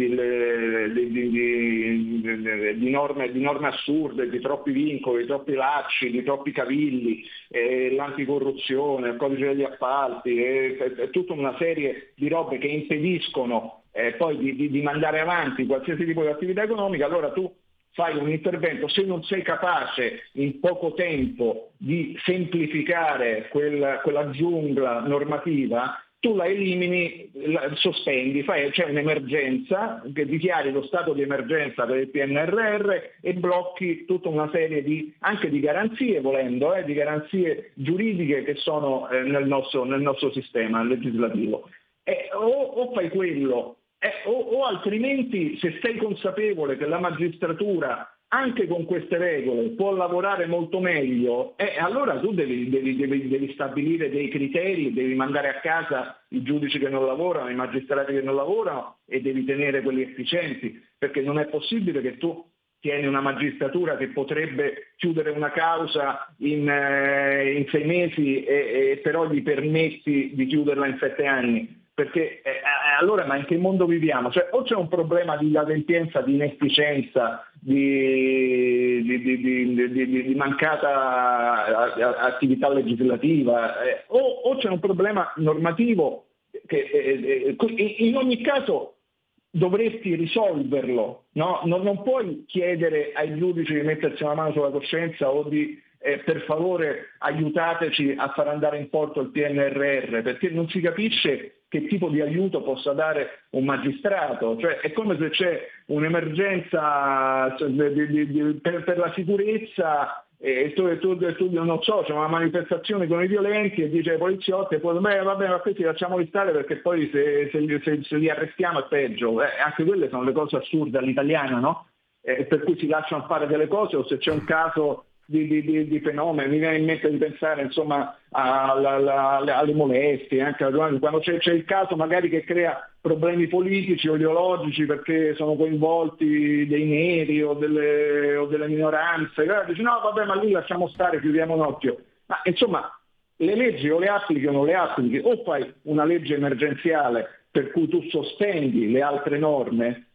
S3: di, norme, di, norme, assurde, di troppi vincoli, di troppi lacci, di troppi cavilli, eh, l'anticorruzione, il codice degli appalti, eh, tutta una serie di robe che impediscono eh, poi di, mandare avanti qualsiasi tipo di attività economica, allora tu fai un intervento, se non sei capace in poco tempo di semplificare quel, quella giungla normativa, tu la elimini, la sospendi, c'è un'emergenza, che dichiari lo stato di emergenza per il PNRR e blocchi tutta una serie di, anche di garanzie, volendo, eh, di garanzie giuridiche che sono eh, nel, nostro, nel, nostro, sistema legislativo. Eh, o, o, fai quello, o, o altrimenti se sei consapevole che la magistratura anche con queste regole può lavorare molto meglio, eh, allora tu devi, devi, devi, devi, stabilire dei criteri, devi mandare a casa i giudici che non lavorano, i magistrati che non lavorano e devi tenere quelli efficienti, perché non è possibile che tu tieni una magistratura che potrebbe chiudere una causa in, eh, in sei mesi e, e però gli permetti di chiuderla in sette anni perché eh, eh, allora ma in che mondo viviamo? Cioè, o c'è un problema di adempienza, di inefficienza, di, di, di, mancata attività legislativa, eh, o, o, c'è un problema normativo che eh, eh in ogni caso dovresti risolverlo, no? non, non, puoi chiedere ai giudici di mettersi una mano sulla coscienza o di eh, per favore aiutateci a far andare in porto il PNRR, perché non si capisce che tipo di aiuto possa dare un magistrato, cioè è come se c'è un'emergenza per, per, la sicurezza e tu, tu, tu, non so, c'è una manifestazione con i violenti e dice ai poliziotti, e poi, beh, vabbè, ma questi lasciamoli stare perché poi se, se, se, se li arrestiamo è peggio. Eh, anche quelle sono le cose assurde all'italiana, no? Eh, per cui si lasciano fare delle cose o se c'è un caso di, di, di, fenomeni, mi viene in mente di pensare insomma alla, alla, alle molestie, anche quando c'è, c'è, il caso magari che crea problemi politici o ideologici perché sono coinvolti dei neri o delle, o delle minoranze, allora dici no vabbè ma lì lasciamo stare, chiudiamo un occhio. Ma insomma le leggi o le applichi o non le applichi, o fai una legge emergenziale per cui tu sospendi le altre norme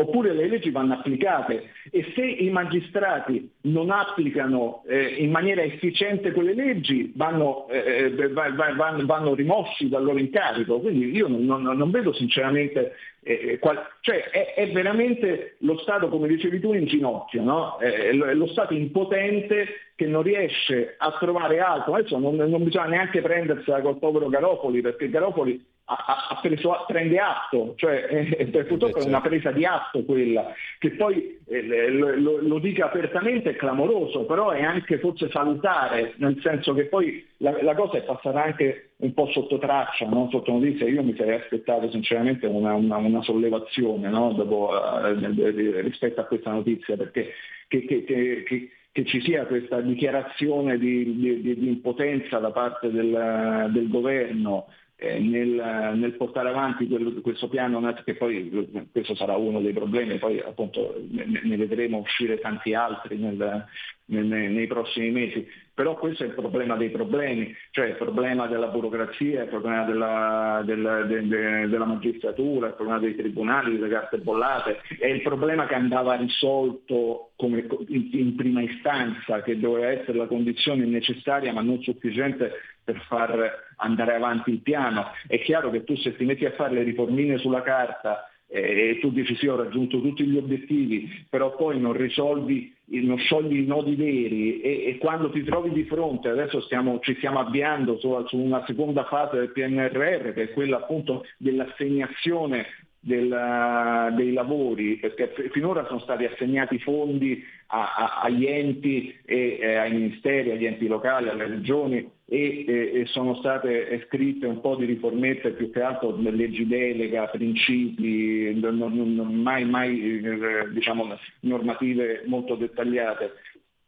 S3: oppure le leggi vanno applicate e se i magistrati non applicano eh, in maniera efficiente quelle leggi vanno, eh, eh vanno, vanno, rimossi dal loro incarico. Quindi io non, non, vedo sinceramente, eh, eh, qual... cioè è, è, veramente lo Stato, come dicevi tu, in ginocchio, no? è, lo Stato impotente che non riesce a trovare altro. Adesso non, non bisogna neanche prendersela col povero Garopoli, perché Garopoli ha, ha preso, prende atto, cioè eh, purtroppo è una presa di atto quella, che poi eh, lo, lo, dica apertamente è clamoroso, però è anche forse salutare, nel senso che poi la, la cosa è passata anche un po' sotto traccia, no? sotto notizia, io mi sarei aspettato sinceramente una, una, una sollevazione no? Dopo, eh, rispetto a questa notizia, perché che, che, che, che ci sia questa dichiarazione di, di, di impotenza da parte del, del governo nel, nel, portare avanti quello, questo piano, che poi questo sarà uno dei problemi, poi appunto ne, ne vedremo uscire tanti altri nel, nel, nei prossimi mesi, però questo è il problema dei problemi, cioè il problema della burocrazia, il problema della, della, de, de, della magistratura, il problema dei tribunali, delle carte bollate, è il problema che andava risolto come in, in prima istanza, che doveva essere la condizione necessaria ma non sufficiente per far andare avanti il piano. È chiaro che tu se ti metti a fare le riformine sulla carta e tu dici sì ho raggiunto tutti gli obiettivi, però poi non risolvi, non sciogli i nodi veri e, e quando ti trovi di fronte, adesso stiamo, ci stiamo avviando su, su, una seconda fase del PNRR, che è quella appunto dell'assegnazione del, dei lavori, perché finora sono stati assegnati fondi a, a, agli enti, e, eh, ai ministeri, agli enti locali, alle regioni e, e, e, sono state scritte un po' di riformette più che altro leggi delega, principi, non, non, mai, mai eh, diciamo, normative molto dettagliate.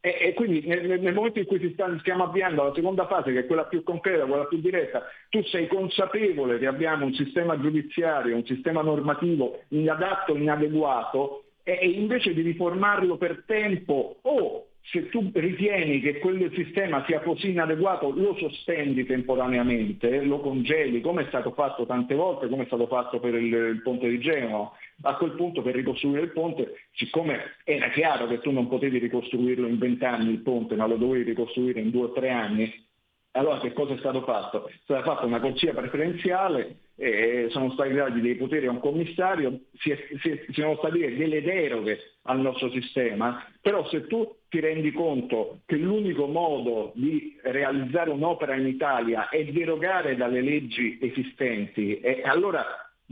S3: E, e quindi nel, nel, momento in cui si sta, stiamo avviando alla seconda fase, che è quella più concreta, quella più diretta, tu sei consapevole che abbiamo un sistema giudiziario, un sistema normativo inadatto, inadeguato, e, e invece di riformarlo per tempo o se tu ritieni che quel sistema sia così inadeguato, lo sospendi temporaneamente, lo congeli, come è stato fatto tante volte, come è stato fatto per il, il ponte di Genova. A quel punto per ricostruire il ponte, siccome era chiaro che tu non potevi ricostruirlo in vent'anni il ponte, ma lo dovevi ricostruire in due o tre anni, allora che cosa è stato fatto? È stata fatta una corsia preferenziale, eh, sono stati dati dei poteri a un commissario, si, è, si, si sono stabilite delle deroghe al nostro sistema, però se tu ti rendi conto che l'unico modo di realizzare un'opera in Italia è derogare dalle leggi esistenti, eh, allora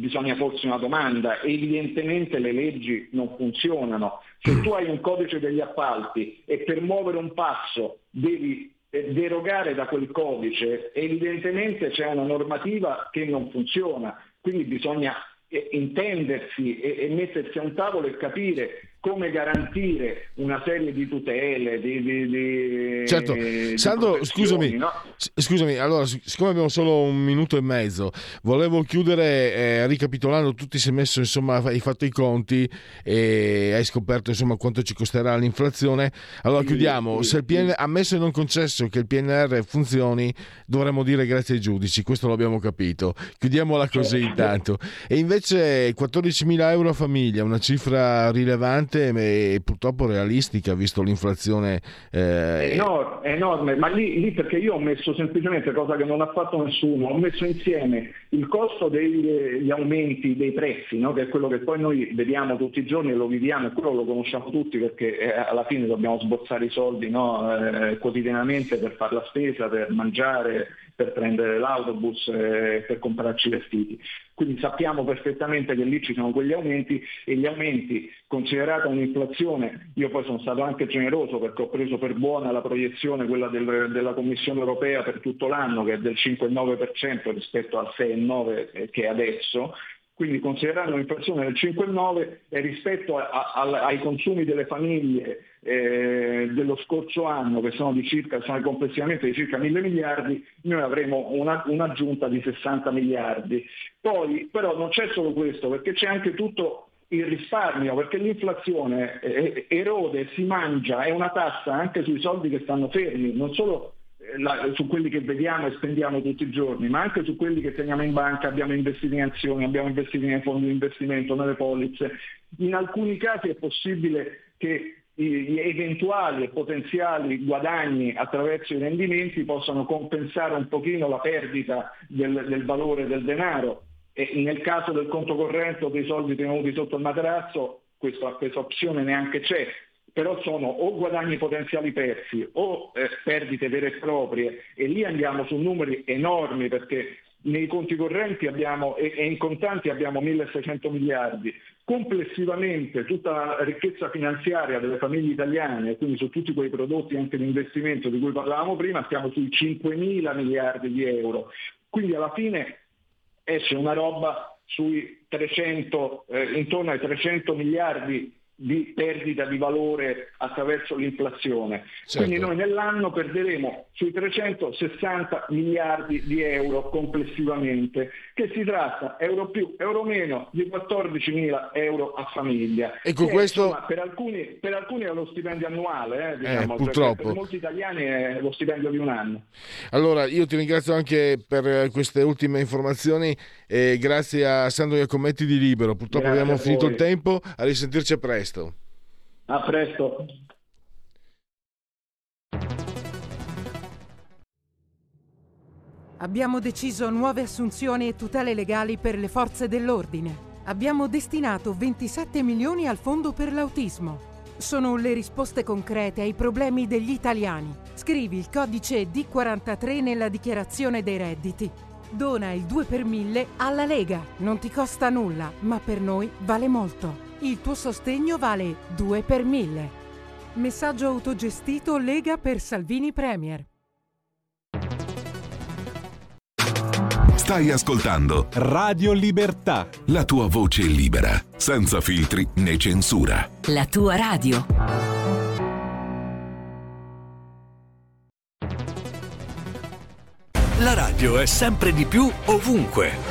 S3: bisogna porsi una domanda, evidentemente le leggi non funzionano. Se tu hai un codice degli appalti e per muovere un passo devi eh, derogare da quel codice, evidentemente c'è una normativa che non funziona, quindi bisogna eh, intendersi e, mettersi a un tavolo e capire come garantire una serie di tutele, di, di, di
S1: Certo, di Sandro, scusami, no? scusami, allora, siccome abbiamo solo un minuto e mezzo, volevo chiudere eh, ricapitolando, tu ti sei messo, insomma, hai fatto i conti e hai scoperto, insomma, quanto ci costerà l'inflazione. Allora, sì, chiudiamo, sì, se il PN... ammesso e non concesso che il PNR funzioni, dovremmo dire grazie ai giudici, questo l'abbiamo capito. Chiudiamola così certo. intanto. E invece 14.000 euro a famiglia, una cifra rilevante importante e purtroppo realistica visto l'inflazione.
S3: Eh... È, enorme, è enorme, ma lì, lì, perché io ho messo semplicemente cosa che non ha fatto nessuno, ho messo insieme il costo degli aumenti dei prezzi, no? che è quello che poi noi vediamo tutti i giorni e lo viviamo e quello lo conosciamo tutti perché eh, alla fine dobbiamo sbozzare i soldi no? eh, quotidianamente per fare la spesa, per mangiare, per prendere l'autobus, eh, per comprarci i vestiti. Quindi sappiamo perfettamente che lì ci sono quegli aumenti e gli aumenti, considerata un'inflazione, io poi sono stato anche generoso perché ho preso per buona la proiezione, quella del, della Commissione europea per tutto l'anno, che è del 5,9% rispetto al 6,9% che è adesso, quindi considerando un'inflazione del 5,9 e rispetto a, a, ai consumi delle famiglie eh, dello scorso anno, che sono, di circa, sono complessivamente di circa 1000 miliardi, noi avremo una, un'aggiunta di 60 miliardi. Poi però non c'è solo questo, perché c'è anche tutto il risparmio, perché l'inflazione eh, erode, si mangia, è una tassa anche sui soldi che stanno fermi, non solo su quelli che vediamo e spendiamo tutti i giorni, ma anche su quelli che teniamo in banca, abbiamo investito in azioni, abbiamo investito nei fondi di investimento, nelle polizze. In alcuni casi è possibile che gli eventuali e potenziali guadagni attraverso i rendimenti possano compensare un pochino la perdita del, del valore del denaro. E nel caso del conto corrente o dei soldi tenuti sotto il materasso questa, questa opzione neanche c'è, però sono o guadagni potenziali persi o eh, perdite vere e proprie. E lì andiamo su numeri enormi perché nei conti correnti abbiamo, e, e in contanti abbiamo 1600 miliardi. Complessivamente tutta la ricchezza finanziaria delle famiglie italiane, quindi su tutti quei prodotti anche di investimento di cui parlavamo prima, stiamo sui 5 mila miliardi di euro. Quindi alla fine esce una roba sui 300, eh, intorno ai 300 miliardi di perdita di valore attraverso l'inflazione. Certo. Quindi noi nell'anno perderemo sui 360 miliardi di euro complessivamente, che si tratta, euro più, euro meno, di 14 mila euro a famiglia.
S1: E con che, questo...
S3: Insomma, per, alcuni, per, alcuni, è lo stipendio annuale, eh, diciamo,
S1: eh, purtroppo.
S3: per molti italiani è lo stipendio di un anno.
S1: Allora, io ti ringrazio anche per queste ultime informazioni e grazie a Sandro Iacometti di Libero. Purtroppo grazie abbiamo finito il tempo, a risentirci presto presto.
S3: A presto.
S4: Abbiamo deciso nuove assunzioni e tutele legali per le forze dell'ordine. Abbiamo destinato 27 milioni al fondo per l'autismo. Sono le risposte concrete ai problemi degli italiani. Scrivi il codice D43 nella dichiarazione dei redditi Dona il 2 per 1000 alla Lega. Non ti costa nulla, ma per noi vale molto. Il tuo sostegno vale 2 per 1000. Messaggio autogestito Lega per Salvini Premier.
S5: Stai ascoltando
S6: Radio Libertà.
S5: la tua voce libera, senza filtri né censura.
S7: La tua radio.
S8: La radio è sempre di più ovunque.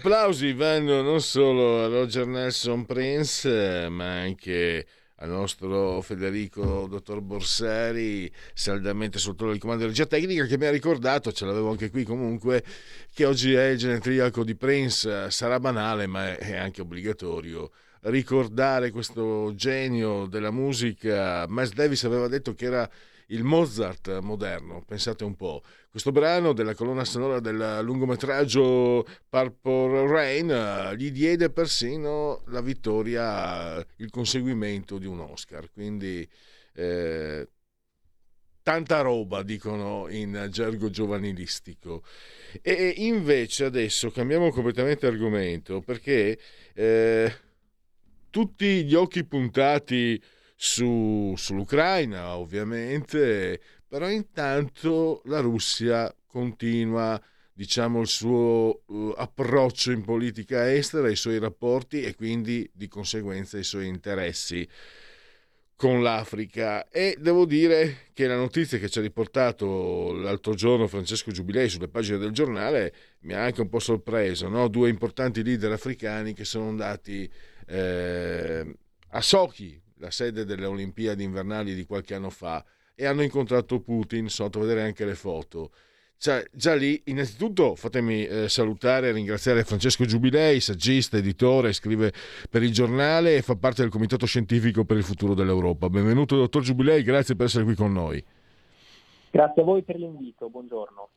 S1: Applausi vanno non solo a Roger Nelson Prince, ma anche al nostro Federico Dottor Borsari, saldamente sotto il comando di regia tecnica, che mi ha ricordato, ce l'avevo anche qui comunque, che oggi è il genetriaco di Prince. Sarà banale, ma è anche obbligatorio ricordare questo genio della musica. Miles Davis aveva detto che era il Mozart moderno, pensate un po'. Questo brano della colonna sonora del lungometraggio Purple Rain eh, gli diede persino la vittoria, il conseguimento di un Oscar. Quindi eh, tanta roba, dicono in gergo giovanilistico. E invece adesso cambiamo completamente argomento perché eh, tutti gli occhi puntati su, sull'Ucraina, ovviamente, però intanto la Russia continua diciamo, il suo uh, approccio in politica estera, i suoi rapporti e quindi di conseguenza i suoi interessi con l'Africa e devo dire che la notizia che ci ha riportato l'altro giorno Francesco Giubilei sulle pagine del giornale mi ha anche un po' sorpreso, no? due importanti leader africani che sono andati eh, a Sochi, la sede delle Olimpiadi invernali di qualche anno fa, e hanno incontrato Putin, a vedere anche le foto. Cioè, già lì, innanzitutto fatemi eh, salutare e ringraziare Francesco Giubilei, saggista, editore, scrive per il giornale e fa parte del Comitato Scientifico per il Futuro dell'Europa. Benvenuto, dottor Giubilei, grazie per essere qui con noi.
S7: Grazie a voi per l'invito, buongiorno.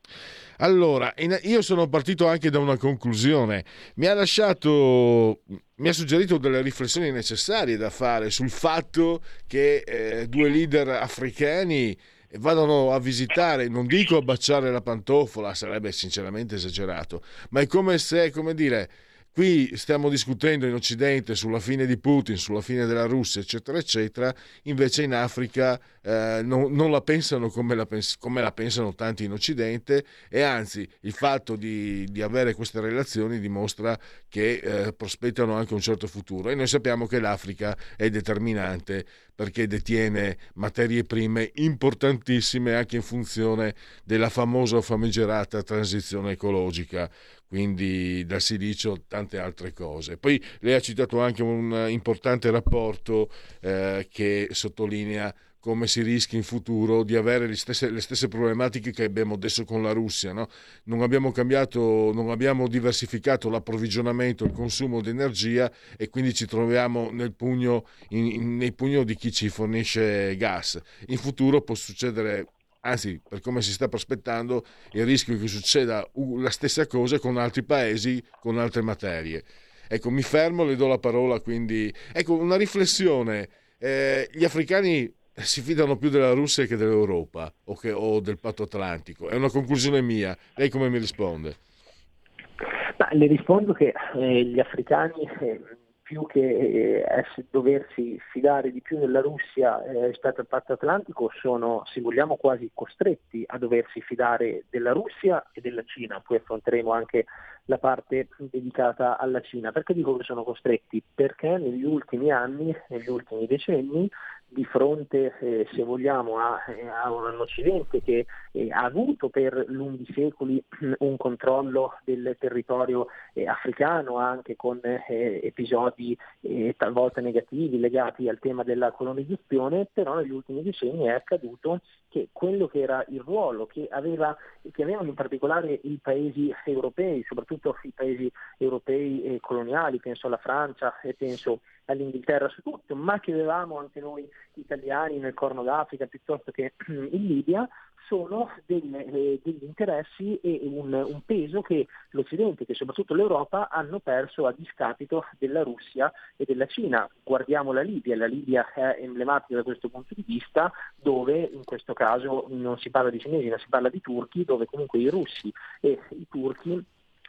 S1: Allora, io sono partito anche da una conclusione. Mi ha lasciato, mi ha suggerito delle riflessioni necessarie da fare sul fatto che eh, due leader africani vadano a visitare, non dico a baciare la pantofola, sarebbe sinceramente esagerato, ma è come se, come dire, Qui stiamo discutendo in Occidente sulla fine di Putin, sulla fine della Russia, eccetera, eccetera, invece in Africa eh, non, non, la pensano come la, pens- come la, pensano tanti in Occidente e anzi il fatto di, di avere queste relazioni dimostra che eh, prospettano anche un certo futuro. E noi sappiamo che l'Africa è determinante perché detiene materie prime importantissime anche in funzione della famosa o famigerata transizione ecologica quindi dal silicio tante altre cose. Poi lei ha citato anche un importante rapporto eh, che sottolinea come si rischia in futuro di avere le stesse, le stesse problematiche che abbiamo adesso con la Russia. No? Non abbiamo cambiato, non abbiamo diversificato l'approvvigionamento, il consumo di energia e quindi ci troviamo nel pugno, in, in, nel pugno di chi ci fornisce gas. In futuro può succedere anzi per come si sta prospettando il rischio che succeda la stessa cosa con altri paesi, con altre materie. Ecco, mi fermo, le do la parola, quindi... Ecco, una riflessione. Eh, gli africani si fidano più della Russia che dell'Europa o, che, o del patto atlantico. È una conclusione mia. Lei come mi risponde?
S7: Ma le rispondo che eh, gli africani eh, più che eh, doversi fidare di più della Russia eh, rispetto al patto atlantico sono, se vogliamo, quasi costretti a doversi fidare della Russia e della Cina. Poi affronteremo anche la parte dedicata alla Cina. Perché dico che sono costretti? Perché negli ultimi anni, negli ultimi decenni, di fronte, eh, se vogliamo, a, a, un Occidente che eh, ha avuto per lunghi secoli un controllo del territorio eh, africano, anche con eh, episodi eh, talvolta negativi legati al tema della colonizzazione, però negli ultimi decenni è accaduto che quello che era il ruolo che, aveva, che avevano in particolare i paesi europei, soprattutto i paesi europei eh, coloniali, penso alla Francia e penso all'Inghilterra su tutto, ma che avevamo anche noi italiani nel Corno d'Africa piuttosto che in Libia, sono delle, eh, degli interessi e un, un, peso che l'Occidente, che soprattutto l'Europa, hanno perso a discapito della Russia e della Cina. Guardiamo la Libia, la Libia è emblematica da questo punto di vista, dove in questo caso non si parla di cinesi, ma si parla di turchi, dove comunque i russi e i turchi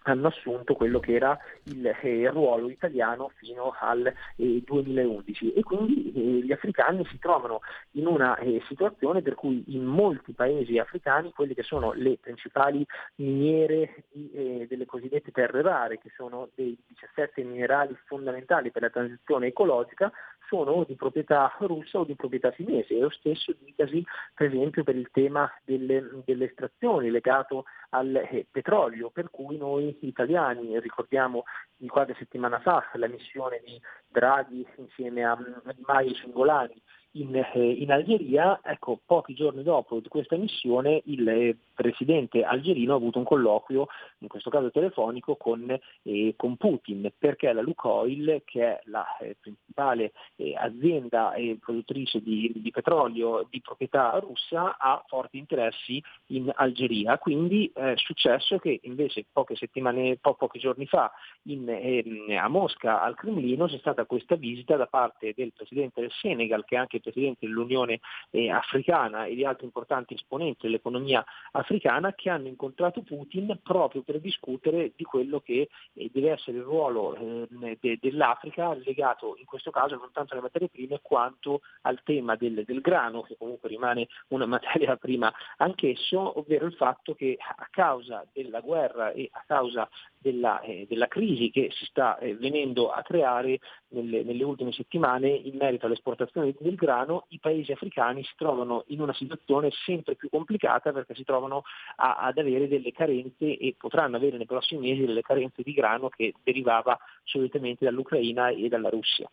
S7: hanno assunto quello che era il eh, ruolo italiano fino al eh, 2011 e quindi eh, gli africani si trovano in una eh, situazione per cui in molti paesi africani quelle che sono le principali miniere di, eh, delle cosiddette terre rare, che sono dei 17 minerali fondamentali per la transizione ecologica, sono o di proprietà russa o di proprietà cinese. E lo stesso dicasi per esempio per il tema delle, delle estrazioni legato al eh, petrolio, per cui noi italiani, ricordiamo di qualche settimana fa la missione di Draghi insieme a, a Di Maio e Cingolani in, eh, in, Algeria, ecco, pochi giorni dopo questa missione il eh, presidente algerino ha avuto un colloquio, in questo caso telefonico, con, eh, con Putin, perché la Lukoil, che è la eh, principale eh, azienda produttrice di, di, petrolio di proprietà russa, ha forti interessi in Algeria. Quindi è successo che invece poche settimane, po- pochi giorni fa in, ehm, a Mosca, al Cremlino, c'è stata questa visita da parte del presidente del Senegal, che è anche presidente dell'Unione eh, Africana e di altri importanti esponenti dell'economia africana che hanno incontrato Putin proprio per discutere di quello che eh, deve essere il ruolo eh, de- dell'Africa legato in questo caso non tanto alle materie prime quanto al tema del, del grano, che comunque rimane una materia prima anch'esso, ovvero il fatto che a causa della guerra e a causa della, eh, della crisi che si sta eh, venendo a creare nelle, nelle, ultime settimane in merito all'esportazione del grano, i paesi africani si trovano in una situazione sempre più complicata perché si trovano a, ad avere delle carenze e potranno avere nei prossimi mesi delle carenze di grano che derivava solitamente dall'Ucraina e dalla Russia.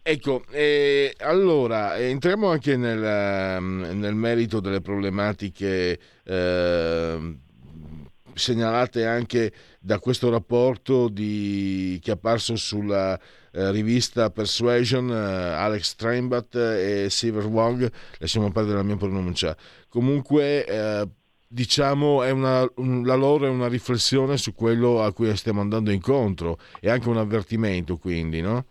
S1: Ecco, eh, allora entriamo anche nel, ehm, nel, merito delle problematiche eh, segnalate anche da questo rapporto di, che è apparso sulla eh, rivista Persuasion, eh, Alex Steinbach e Siver Wong, lasciamo perdere la mia pronuncia. Comunque, eh, diciamo, una, un, la loro è una riflessione su quello a cui stiamo andando incontro e anche un avvertimento, quindi, no?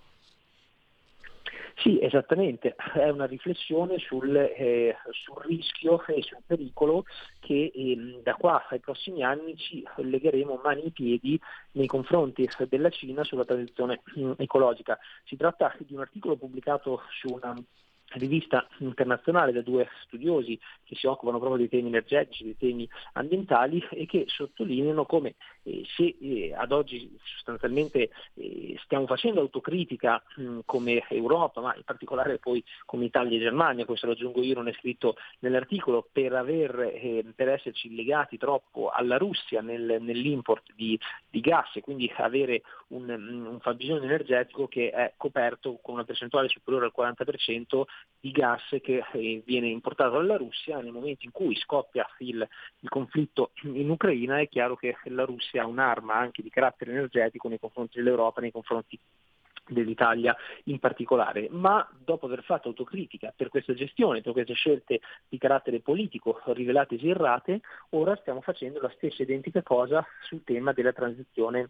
S7: Sì, esattamente, è una riflessione sul, eh, sul rischio e sul pericolo che eh, da qua ai prossimi anni ci legheremo mani e piedi nei confronti della Cina sulla transizione mm, ecologica. Si tratta di un articolo pubblicato su una rivista internazionale da due studiosi che si occupano proprio dei temi energetici, dei temi ambientali e che sottolineano come eh, se eh, ad oggi sostanzialmente eh, stiamo facendo autocritica mh, come Europa, ma in particolare poi come Italia e Germania, questo lo aggiungo io, non è scritto nell'articolo, per, aver, eh, per esserci legati troppo alla Russia nel, nell'import di, di, gas e quindi avere un, un fabbisogno energetico che è coperto con una percentuale superiore al 40% di gas che eh, viene importato dalla Russia. Nel momento in cui scoppia il, il, conflitto in Ucraina è chiaro che la Russia ha un'arma anche di carattere energetico nei confronti dell'Europa, nei confronti dell'Italia in particolare, ma dopo aver fatto autocritica per questa gestione, per queste scelte di carattere politico rivelatesi errate, ora stiamo facendo la stessa identica cosa sul tema della transizione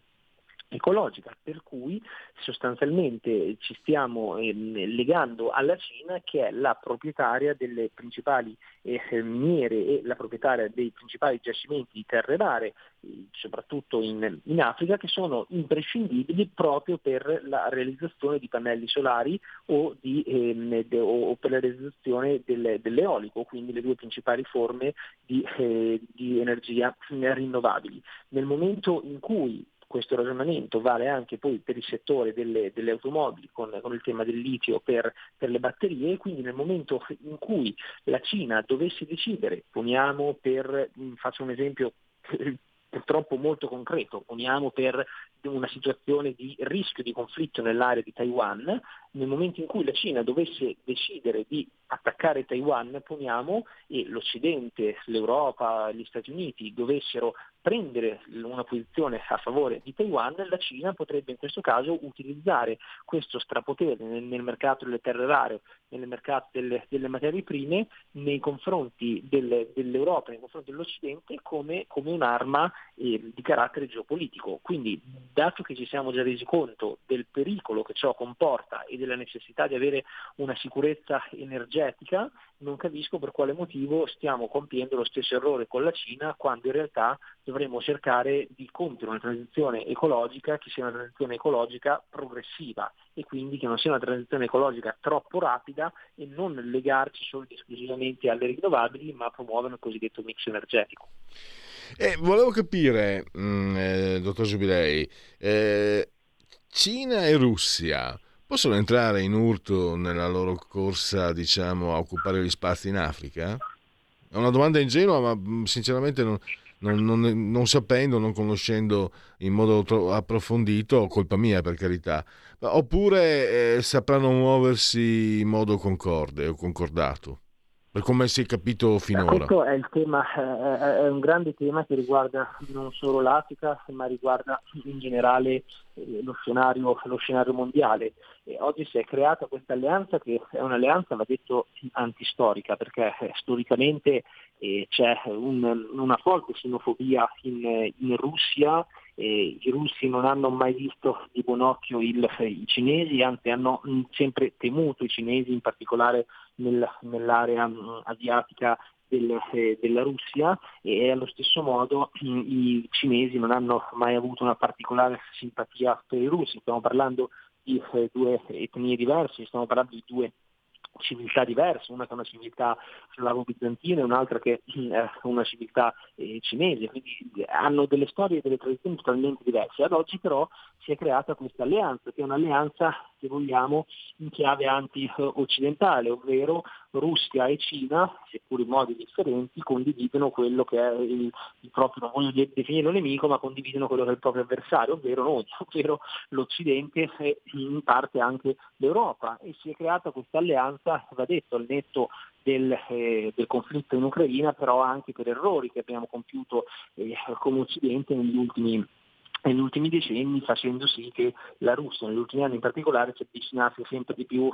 S7: ecologica, per cui sostanzialmente ci stiamo eh, legando alla Cina che è la proprietaria delle principali eh, miniere e la proprietaria dei principali giacimenti di terre rare, eh, soprattutto in, in, Africa, che sono imprescindibili proprio per la realizzazione di pannelli solari o, di, ehm, de, o per la realizzazione del, dell'eolico, quindi le due principali forme di, eh, di energia rinnovabili. Nel momento in cui questo ragionamento vale anche poi per il settore delle, delle automobili con, con, il tema del litio per, per, le batterie. E quindi nel momento in cui la Cina dovesse decidere, poniamo per, faccio un esempio purtroppo molto concreto, poniamo per una situazione di rischio di conflitto nell'area di Taiwan, nel momento in cui la Cina dovesse decidere di attaccare Taiwan, poniamo, e l'Occidente, l'Europa, gli Stati Uniti dovessero prendere una posizione a favore di Taiwan, la Cina potrebbe in questo caso utilizzare questo strapotere nel, nel mercato delle terre rare, nel mercato delle, delle materie prime, nei confronti del, dell'Europa, nei confronti dell'Occidente, come, come un'arma eh, di carattere geopolitico. Quindi, dato che ci siamo già resi conto del pericolo che ciò comporta e della necessità di avere una sicurezza energetica, non capisco per quale motivo stiamo compiendo lo stesso errore con la Cina quando in realtà dovremmo cercare di compiere una transizione ecologica che sia una transizione ecologica progressiva e quindi che non sia una transizione ecologica troppo rapida e non legarci solo ed esclusivamente alle rinnovabili ma promuovere il cosiddetto mix energetico.
S1: Eh, volevo capire, mh, mm, eh, dottor Giubilei, eh, Cina e Russia possono entrare in urto nella loro corsa, diciamo, a occupare gli spazi in Africa? È una domanda ingenua, ma mh, sinceramente non, non, non- non sapendo, non conoscendo in modo approfondito, colpa mia per carità, oppure eh, sapranno muoversi in modo concorde o concordato, per come si è capito finora.
S7: Questo è tema, eh, è un grande tema che riguarda non solo l'Africa, ma riguarda in generale eh, lo scenario, lo scenario mondiale. E oggi si è creata questa alleanza che è un'alleanza, va detto, antistorica, perché eh, storicamente eh, c'è un- una forte xenofobia in, in Russia, eh, i russi non hanno mai visto di buon occhio il- i cinesi, anzi hanno mh, sempre temuto i cinesi, in particolare nel- nell'area mh, asiatica del- eh, della Russia e allo stesso modo mh, i cinesi non hanno mai avuto una particolare simpatia per i russi. Stiamo parlando di eh, due etnie diverse, stiamo parlando di due civiltà diverse, una che è una civiltà slavo-bizantina e un'altra che mh, è una civiltà eh, cinese, quindi hanno delle storie e delle tradizioni totalmente diverse. Ad oggi però si è creata questa alleanza, che è un'alleanza, se vogliamo, in chiave anti-occidentale, ovvero Russia e Cina, seppur in modi differenti, condividono quello che è il, il proprio, non voglio de- definirlo nemico, ma condividono quello che è il proprio avversario, ovvero noi, ovvero l'Occidente e in parte anche l'Europa. E si è creata questa alleanza, va detto, al netto del, eh, del conflitto in Ucraina, però anche per errori che abbiamo compiuto eh, come Occidente negli ultimi negli ultimi decenni facendo sì che la Russia negli ultimi anni in particolare si avvicinasse sempre di più,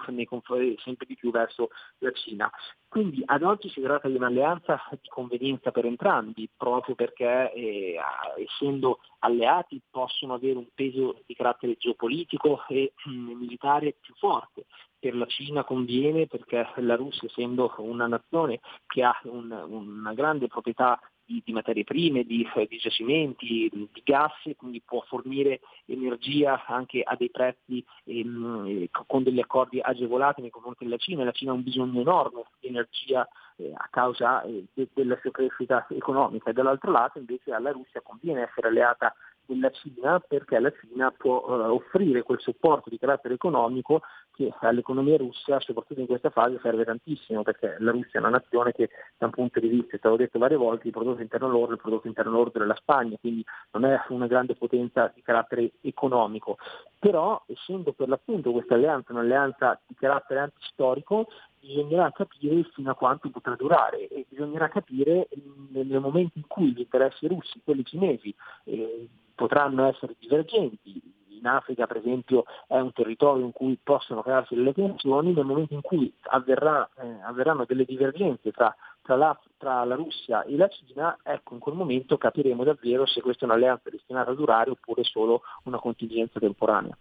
S7: sempre di più verso la Cina. Quindi ad oggi si tratta di un'alleanza di convenienza per entrambi, proprio perché eh, essendo alleati possono avere un peso di carattere geopolitico e mm, militare più forte. Per la Cina conviene perché la Russia, essendo una nazione che ha un- una grande proprietà di, di materie prime, di, di giacimenti, di gas, quindi può fornire energia anche a dei prezzi ehm, eh, con degli accordi agevolati nei confronti della Cina. La Cina ha un bisogno enorme di energia eh, a causa eh, de- della sua crescita economica e dall'altro lato invece alla Russia conviene essere alleata della Cina perché la Cina può eh, offrire quel supporto di carattere economico che all'economia russa, soprattutto in questa fase, serve tantissimo perché la Russia è una nazione che da un punto di vista, te l'ho detto varie volte, il prodotto interno lordo è il prodotto interno lordo della Spagna, quindi non è una grande potenza di carattere economico. Però essendo per l'appunto questa alleanza un'alleanza di carattere antistorico, bisognerà capire fino a quanto potrà durare e bisognerà capire nel momento in cui gli interessi russi, quelli cinesi, eh, potranno essere divergenti. In Africa, per esempio, è un territorio in cui possono crearsi delle tensioni, nel momento in cui avverrà, eh, avverranno delle divergenze tra, tra la, tra la Russia e la Cina, ecco in quel momento capiremo davvero se questa è un'alleanza destinata a durare oppure solo una contingenza temporanea.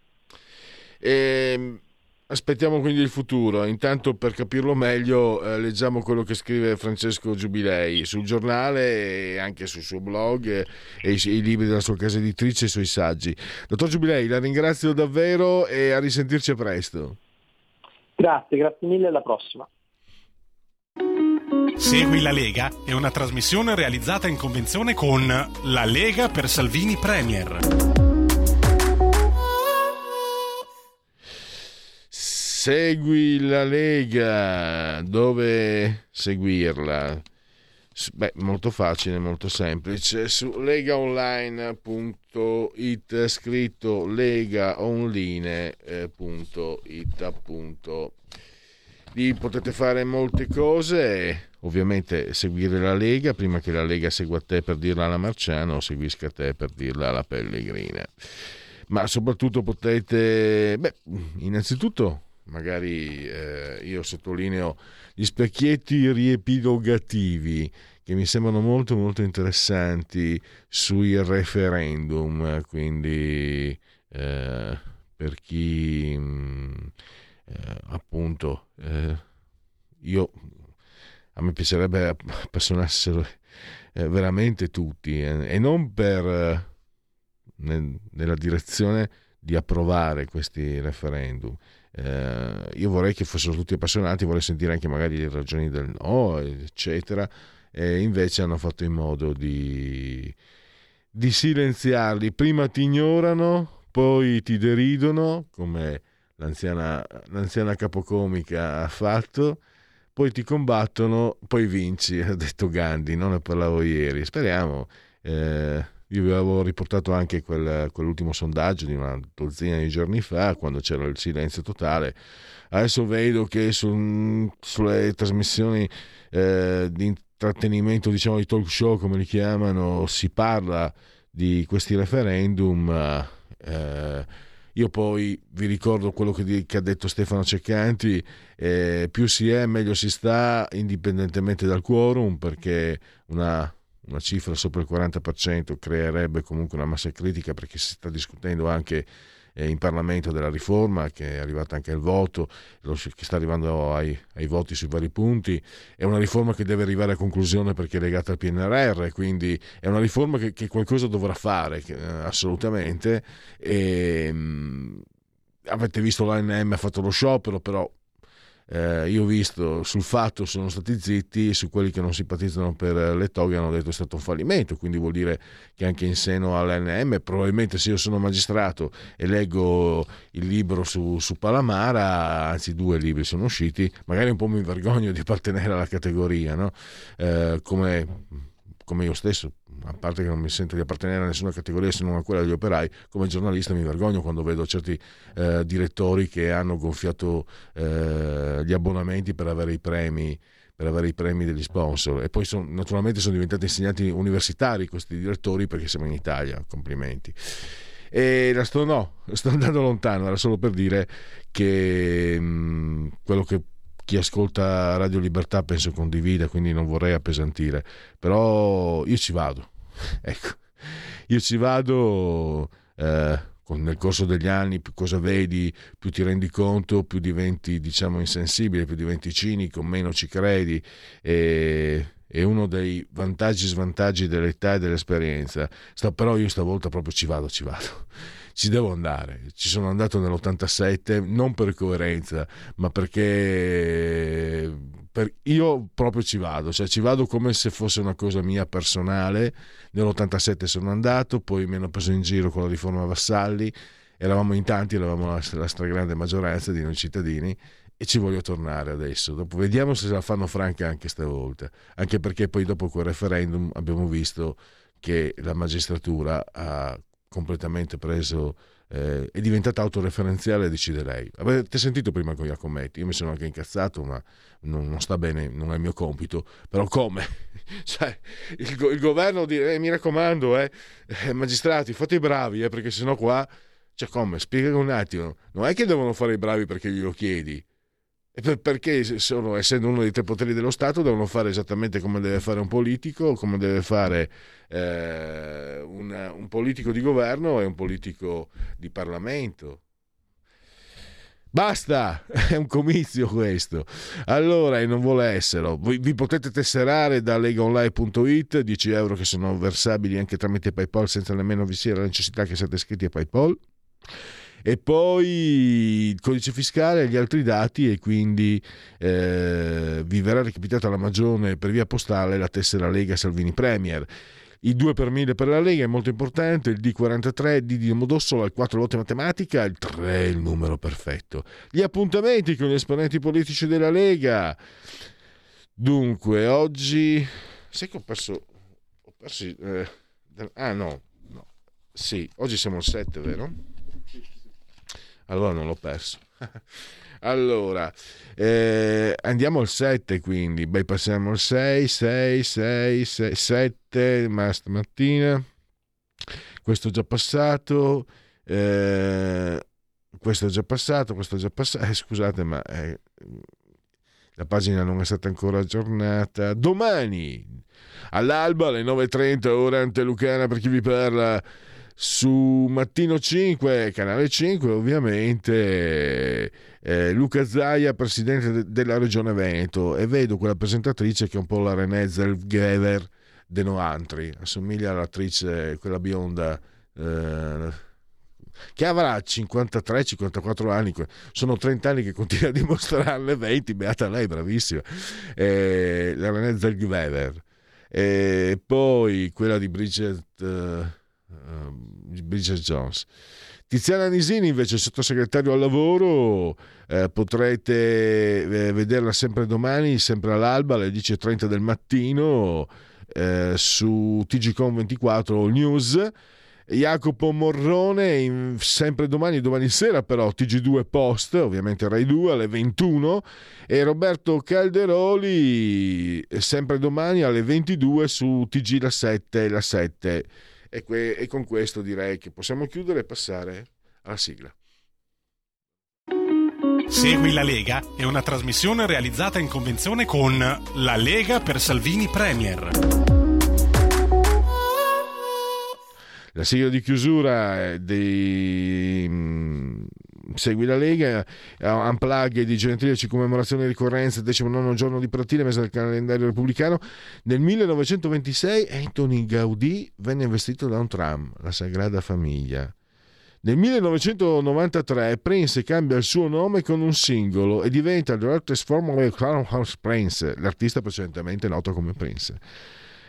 S1: Ehm, aspettiamo quindi il futuro. Intanto, per capirlo meglio, eh, leggiamo quello che scrive Francesco Giubilei sul giornale e anche sul suo blog eh, e i, i libri della sua casa editrice e i suoi saggi. Dottor Giubilei, la ringrazio davvero e a risentirci presto.
S7: Grazie, grazie mille, alla prossima.
S6: Segui la Lega è una trasmissione realizzata in convenzione con La Lega per Salvini Premier.
S1: Segui la Lega, dove seguirla? Beh, molto facile, molto semplice. Su legaonline.it scritto legaonline.it appunto. Lì potete fare molte cose, ovviamente seguire la Lega prima che la Lega segua te per dirla alla Marciano o seguisca te per dirla alla Pellegrina. Ma soprattutto potete, beh, innanzitutto magari eh, io sottolineo gli specchietti riepilogativi che mi sembrano molto molto interessanti sui referendum, quindi eh, per chi mh, eh, appunto eh, io a me piacerebbe appassionassero eh, veramente tutti eh, e non per nel- nella direzione di approvare questi referendum. Eh, io vorrei che fossero tutti appassionati, vorrei sentire anche magari le ragioni del no, eccetera, e invece hanno fatto in modo di, di silenziarli. Prima ti ignorano, poi ti deridono, come l'anziana, l'anziana capocomica ha fatto, poi ti combattono, poi vinci, ha detto Gandhi, non ne parlavo ieri. Speriamo. Eh, io vi avevo riportato anche quel, quell'ultimo sondaggio di una dozzina di giorni fa, quando c'era il silenzio totale. Adesso vedo che su, sulle trasmissioni eh, di intrattenimento, diciamo di talk show, come li chiamano, si parla di questi referendum. Eh, io poi vi ricordo quello che, che ha detto Stefano Ceccanti, eh, più si è meglio si sta indipendentemente dal quorum perché una, una cifra sopra il 40% creerebbe comunque una massa critica perché si sta discutendo anche eh, in Parlamento della riforma, che è arrivata anche al voto, che sta arrivando ai, ai, voti sui vari punti. È una riforma che deve arrivare a conclusione perché è legata al PNRR, quindi è una riforma che, che qualcosa dovrà fare, che, eh, assolutamente. E, mh, mm, avete visto l'ANM ha fatto lo sciopero, però eh, io ho visto sul fatto sono stati zitti, su quelli che non simpatizzano per le toghe hanno detto è stato un fallimento, quindi vuol dire che anche in seno all'NM, probabilmente se io sono magistrato e leggo il libro su, su Palamara, anzi due libri sono usciti, magari un po' mi vergogno di appartenere alla categoria, no? eh, come, come io stesso a parte che non mi sento di appartenere a nessuna categoria se non a quella degli operai, come giornalista mi vergogno quando vedo certi eh, direttori che hanno gonfiato eh, gli abbonamenti per avere i premi per avere i premi degli sponsor. E poi son, naturalmente sono diventati insegnanti universitari questi direttori perché siamo in Italia, complimenti. E la sto, no, sto andando lontano, era solo per dire che mh, mm, quello che chi ascolta Radio Libertà penso condivida, quindi non vorrei appesantire, però io ci vado, ecco, io ci vado eh, nel corso degli anni, più cosa vedi, più ti rendi conto, più diventi diciamo insensibile, più diventi cinico, meno ci credi e, è uno dei vantaggi e svantaggi dell'età e dell'esperienza. Sta, però io stavolta proprio ci vado, ci vado ci devo andare. Ci sono andato nell'87 non per coerenza, ma perché per, io proprio ci vado, cioè ci vado come se fosse una cosa mia personale. Nell'87 sono andato, poi mi hanno preso in giro con la riforma Vassalli, eravamo in tanti, eravamo la, la stragrande maggioranza di noi cittadini e ci voglio tornare adesso. Dopo vediamo se la fanno franca anche stavolta, anche perché poi dopo quel referendum abbiamo visto che la magistratura ha completamente preso, eh, è diventata autoreferenziale, decide lei. Avete sentito prima con Iacometti, io mi sono anche incazzato, ma non, non sta bene, non è il mio compito, però come? cioè, il, il, governo dice, eh, mi raccomando, eh, eh, magistrati, fate i bravi, eh, perché sennò qua... Cioè come? Spiega un attimo. Non è che devono fare i bravi perché glielo chiedi, perché sono, essendo uno dei tre poteri dello Stato devono fare esattamente come deve fare un politico, come deve fare eh, una, un politico di governo e un politico di Parlamento. Basta, è un comizio questo. Allora, e non vuole esserlo, vi, vi potete tesserare da legaonline.it, 10 euro che sono versabili anche tramite PayPal senza nemmeno vi sia la necessità che siate iscritti a PayPal e poi il codice fiscale e gli altri dati e quindi eh, vi verrà recapitata la magione per via postale la tessera Lega Salvini Premier. Il 2 per 1000 per la Lega è molto importante, il D43 D di Domodossola, il 4 volte matematica, il 3 è il numero perfetto. Gli appuntamenti con gli esponenti politici della Lega. Dunque, oggi... Sai che ho perso... Ho perso eh... Ah no, no. Sì, oggi siamo al 7, vero? Allora non l'ho perso. allora, eh, andiamo al 7 quindi, beh passiamo al 6, 6, 6, 6, 7, ma stamattina, questo è già passato, eh, questo è già passato, questo è già passato, eh, scusate ma eh, la pagina non è stata ancora aggiornata, domani all'alba alle 9.30 ora antelucana per chi vi parla su Mattino 5, canale 5, ovviamente eh, Luca Zaia, presidente de- della regione Veneto, e vedo quella presentatrice che è un po' la René Zellweger de Noantri, assomiglia all'attrice, quella bionda. Eh, che avrà 53-54 anni, sono 30 anni che continua a dimostrarne 20, beata lei, bravissima, eh, la René Zellweger. E poi quella di Bridget... Eh, Bridget Jones. Tiziana Nisini invece sottosegretario al lavoro eh, potrete eh, vederla sempre domani sempre all'alba alle 10.30 del mattino eh, su TGCOM 24 News. Jacopo Morrone in, sempre domani, domani sera però TG2 Post, ovviamente Rai 2 alle 21 e Roberto Calderoli sempre domani alle 22 su TG La 7 La 7 e, que- e con questo direi che possiamo chiudere e passare alla sigla.
S6: Segui la Lega è una trasmissione realizzata in convenzione con La Lega per Salvini Premier.
S1: La sigla di chiusura mm, Segui la Lega, Unplug di Gentilici, commemorazione e ricorrenza, 19 giorno di Pratile, mese del calendario repubblicano. Nel 1926 Anthony Gaudì venne investito da un tram, la Sagrada Famiglia. Nel 1993 Prince cambia il suo nome con un singolo e diventa The Artist Formerly Crown House Prince, l'artista precedentemente noto come Prince.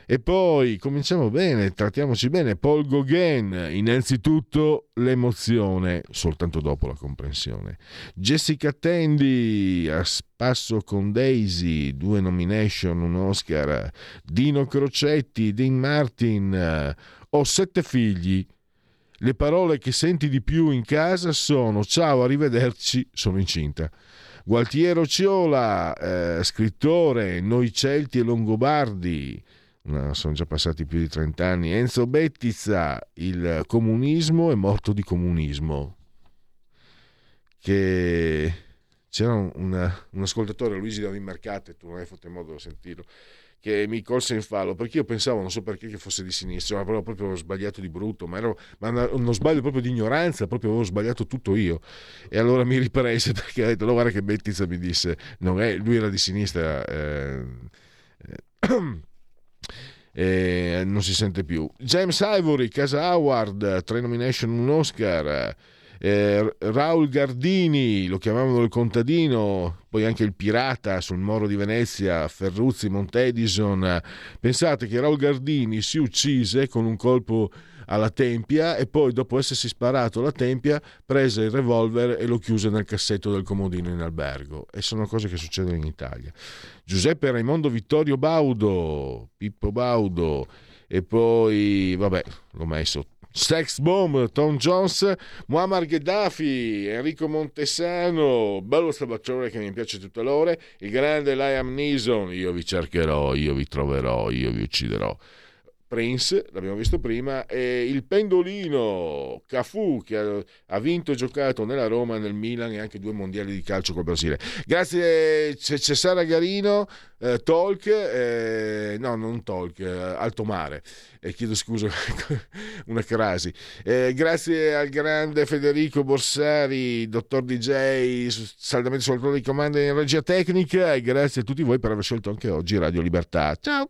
S1: E poi cominciamo bene, trattiamoci bene. Paul Gauguin, innanzitutto l'emozione, soltanto dopo la comprensione. Jessica Tandy, a spasso con Daisy, due nomination, un Oscar. Dino Crocetti, Dean Martin, ho sette figli. Le parole che senti di più in casa sono ciao, arrivederci, sono incinta. Gualtiero Ciola, eh, scrittore, Noi Celti e Longobardi, No, sono già passati più di 30 anni. Enzo Bettizza, il comunismo è morto di comunismo. Che c'era un, un ascoltatore, Luigi da Mercate, tu non hai fatto in modo di sentirlo, che mi colse in fallo perché io pensavo, non so perché, che fosse di sinistra, ma avevo proprio sbagliato di brutto, ma, ero, ma uno sbaglio proprio di ignoranza, proprio avevo sbagliato tutto io. E allora mi riprese perché ha detto, no, guarda che Bettizza mi disse, non è, lui era di sinistra. Eh, eh, eh, non si sente più. James Ivory, Casa Howard, tre nomination, un Oscar. Eh, Raul Gardini, lo chiamavano il contadino, poi anche il pirata sul Moro di Venezia, Ferruzzi, Montedison. Pensate che Raul Gardini si uccise con un colpo alla tempia e poi dopo essersi sparato alla tempia prese il revolver e lo chiuse nel cassetto del comodino in albergo e sono cose che succedono in Italia. Giuseppe Raimondo Vittorio Baudo, Pippo Baudo e poi vabbè l'ho messo Sex Bomb, Tom Jones, Muammar Gheddafi, Enrico Montesano, bello stabaccione che mi piace tutte l'ore, il grande Liam Neeson, io vi cercherò, io vi troverò, io vi ucciderò. Prince, l'abbiamo visto prima, e il pendolino Cafu che ha, ha, vinto e giocato nella Roma, nel Milan e anche due mondiali di calcio col Brasile. Grazie Cesara Garino, eh, Talk, eh, no non Talk, eh, Alto Mare, chiedo scusa, una crasi. Eh, grazie al grande Federico Borsari, dottor DJ, saldamente sul di comando in regia tecnica e grazie a tutti voi per aver scelto anche oggi Radio Libertà. Ciao!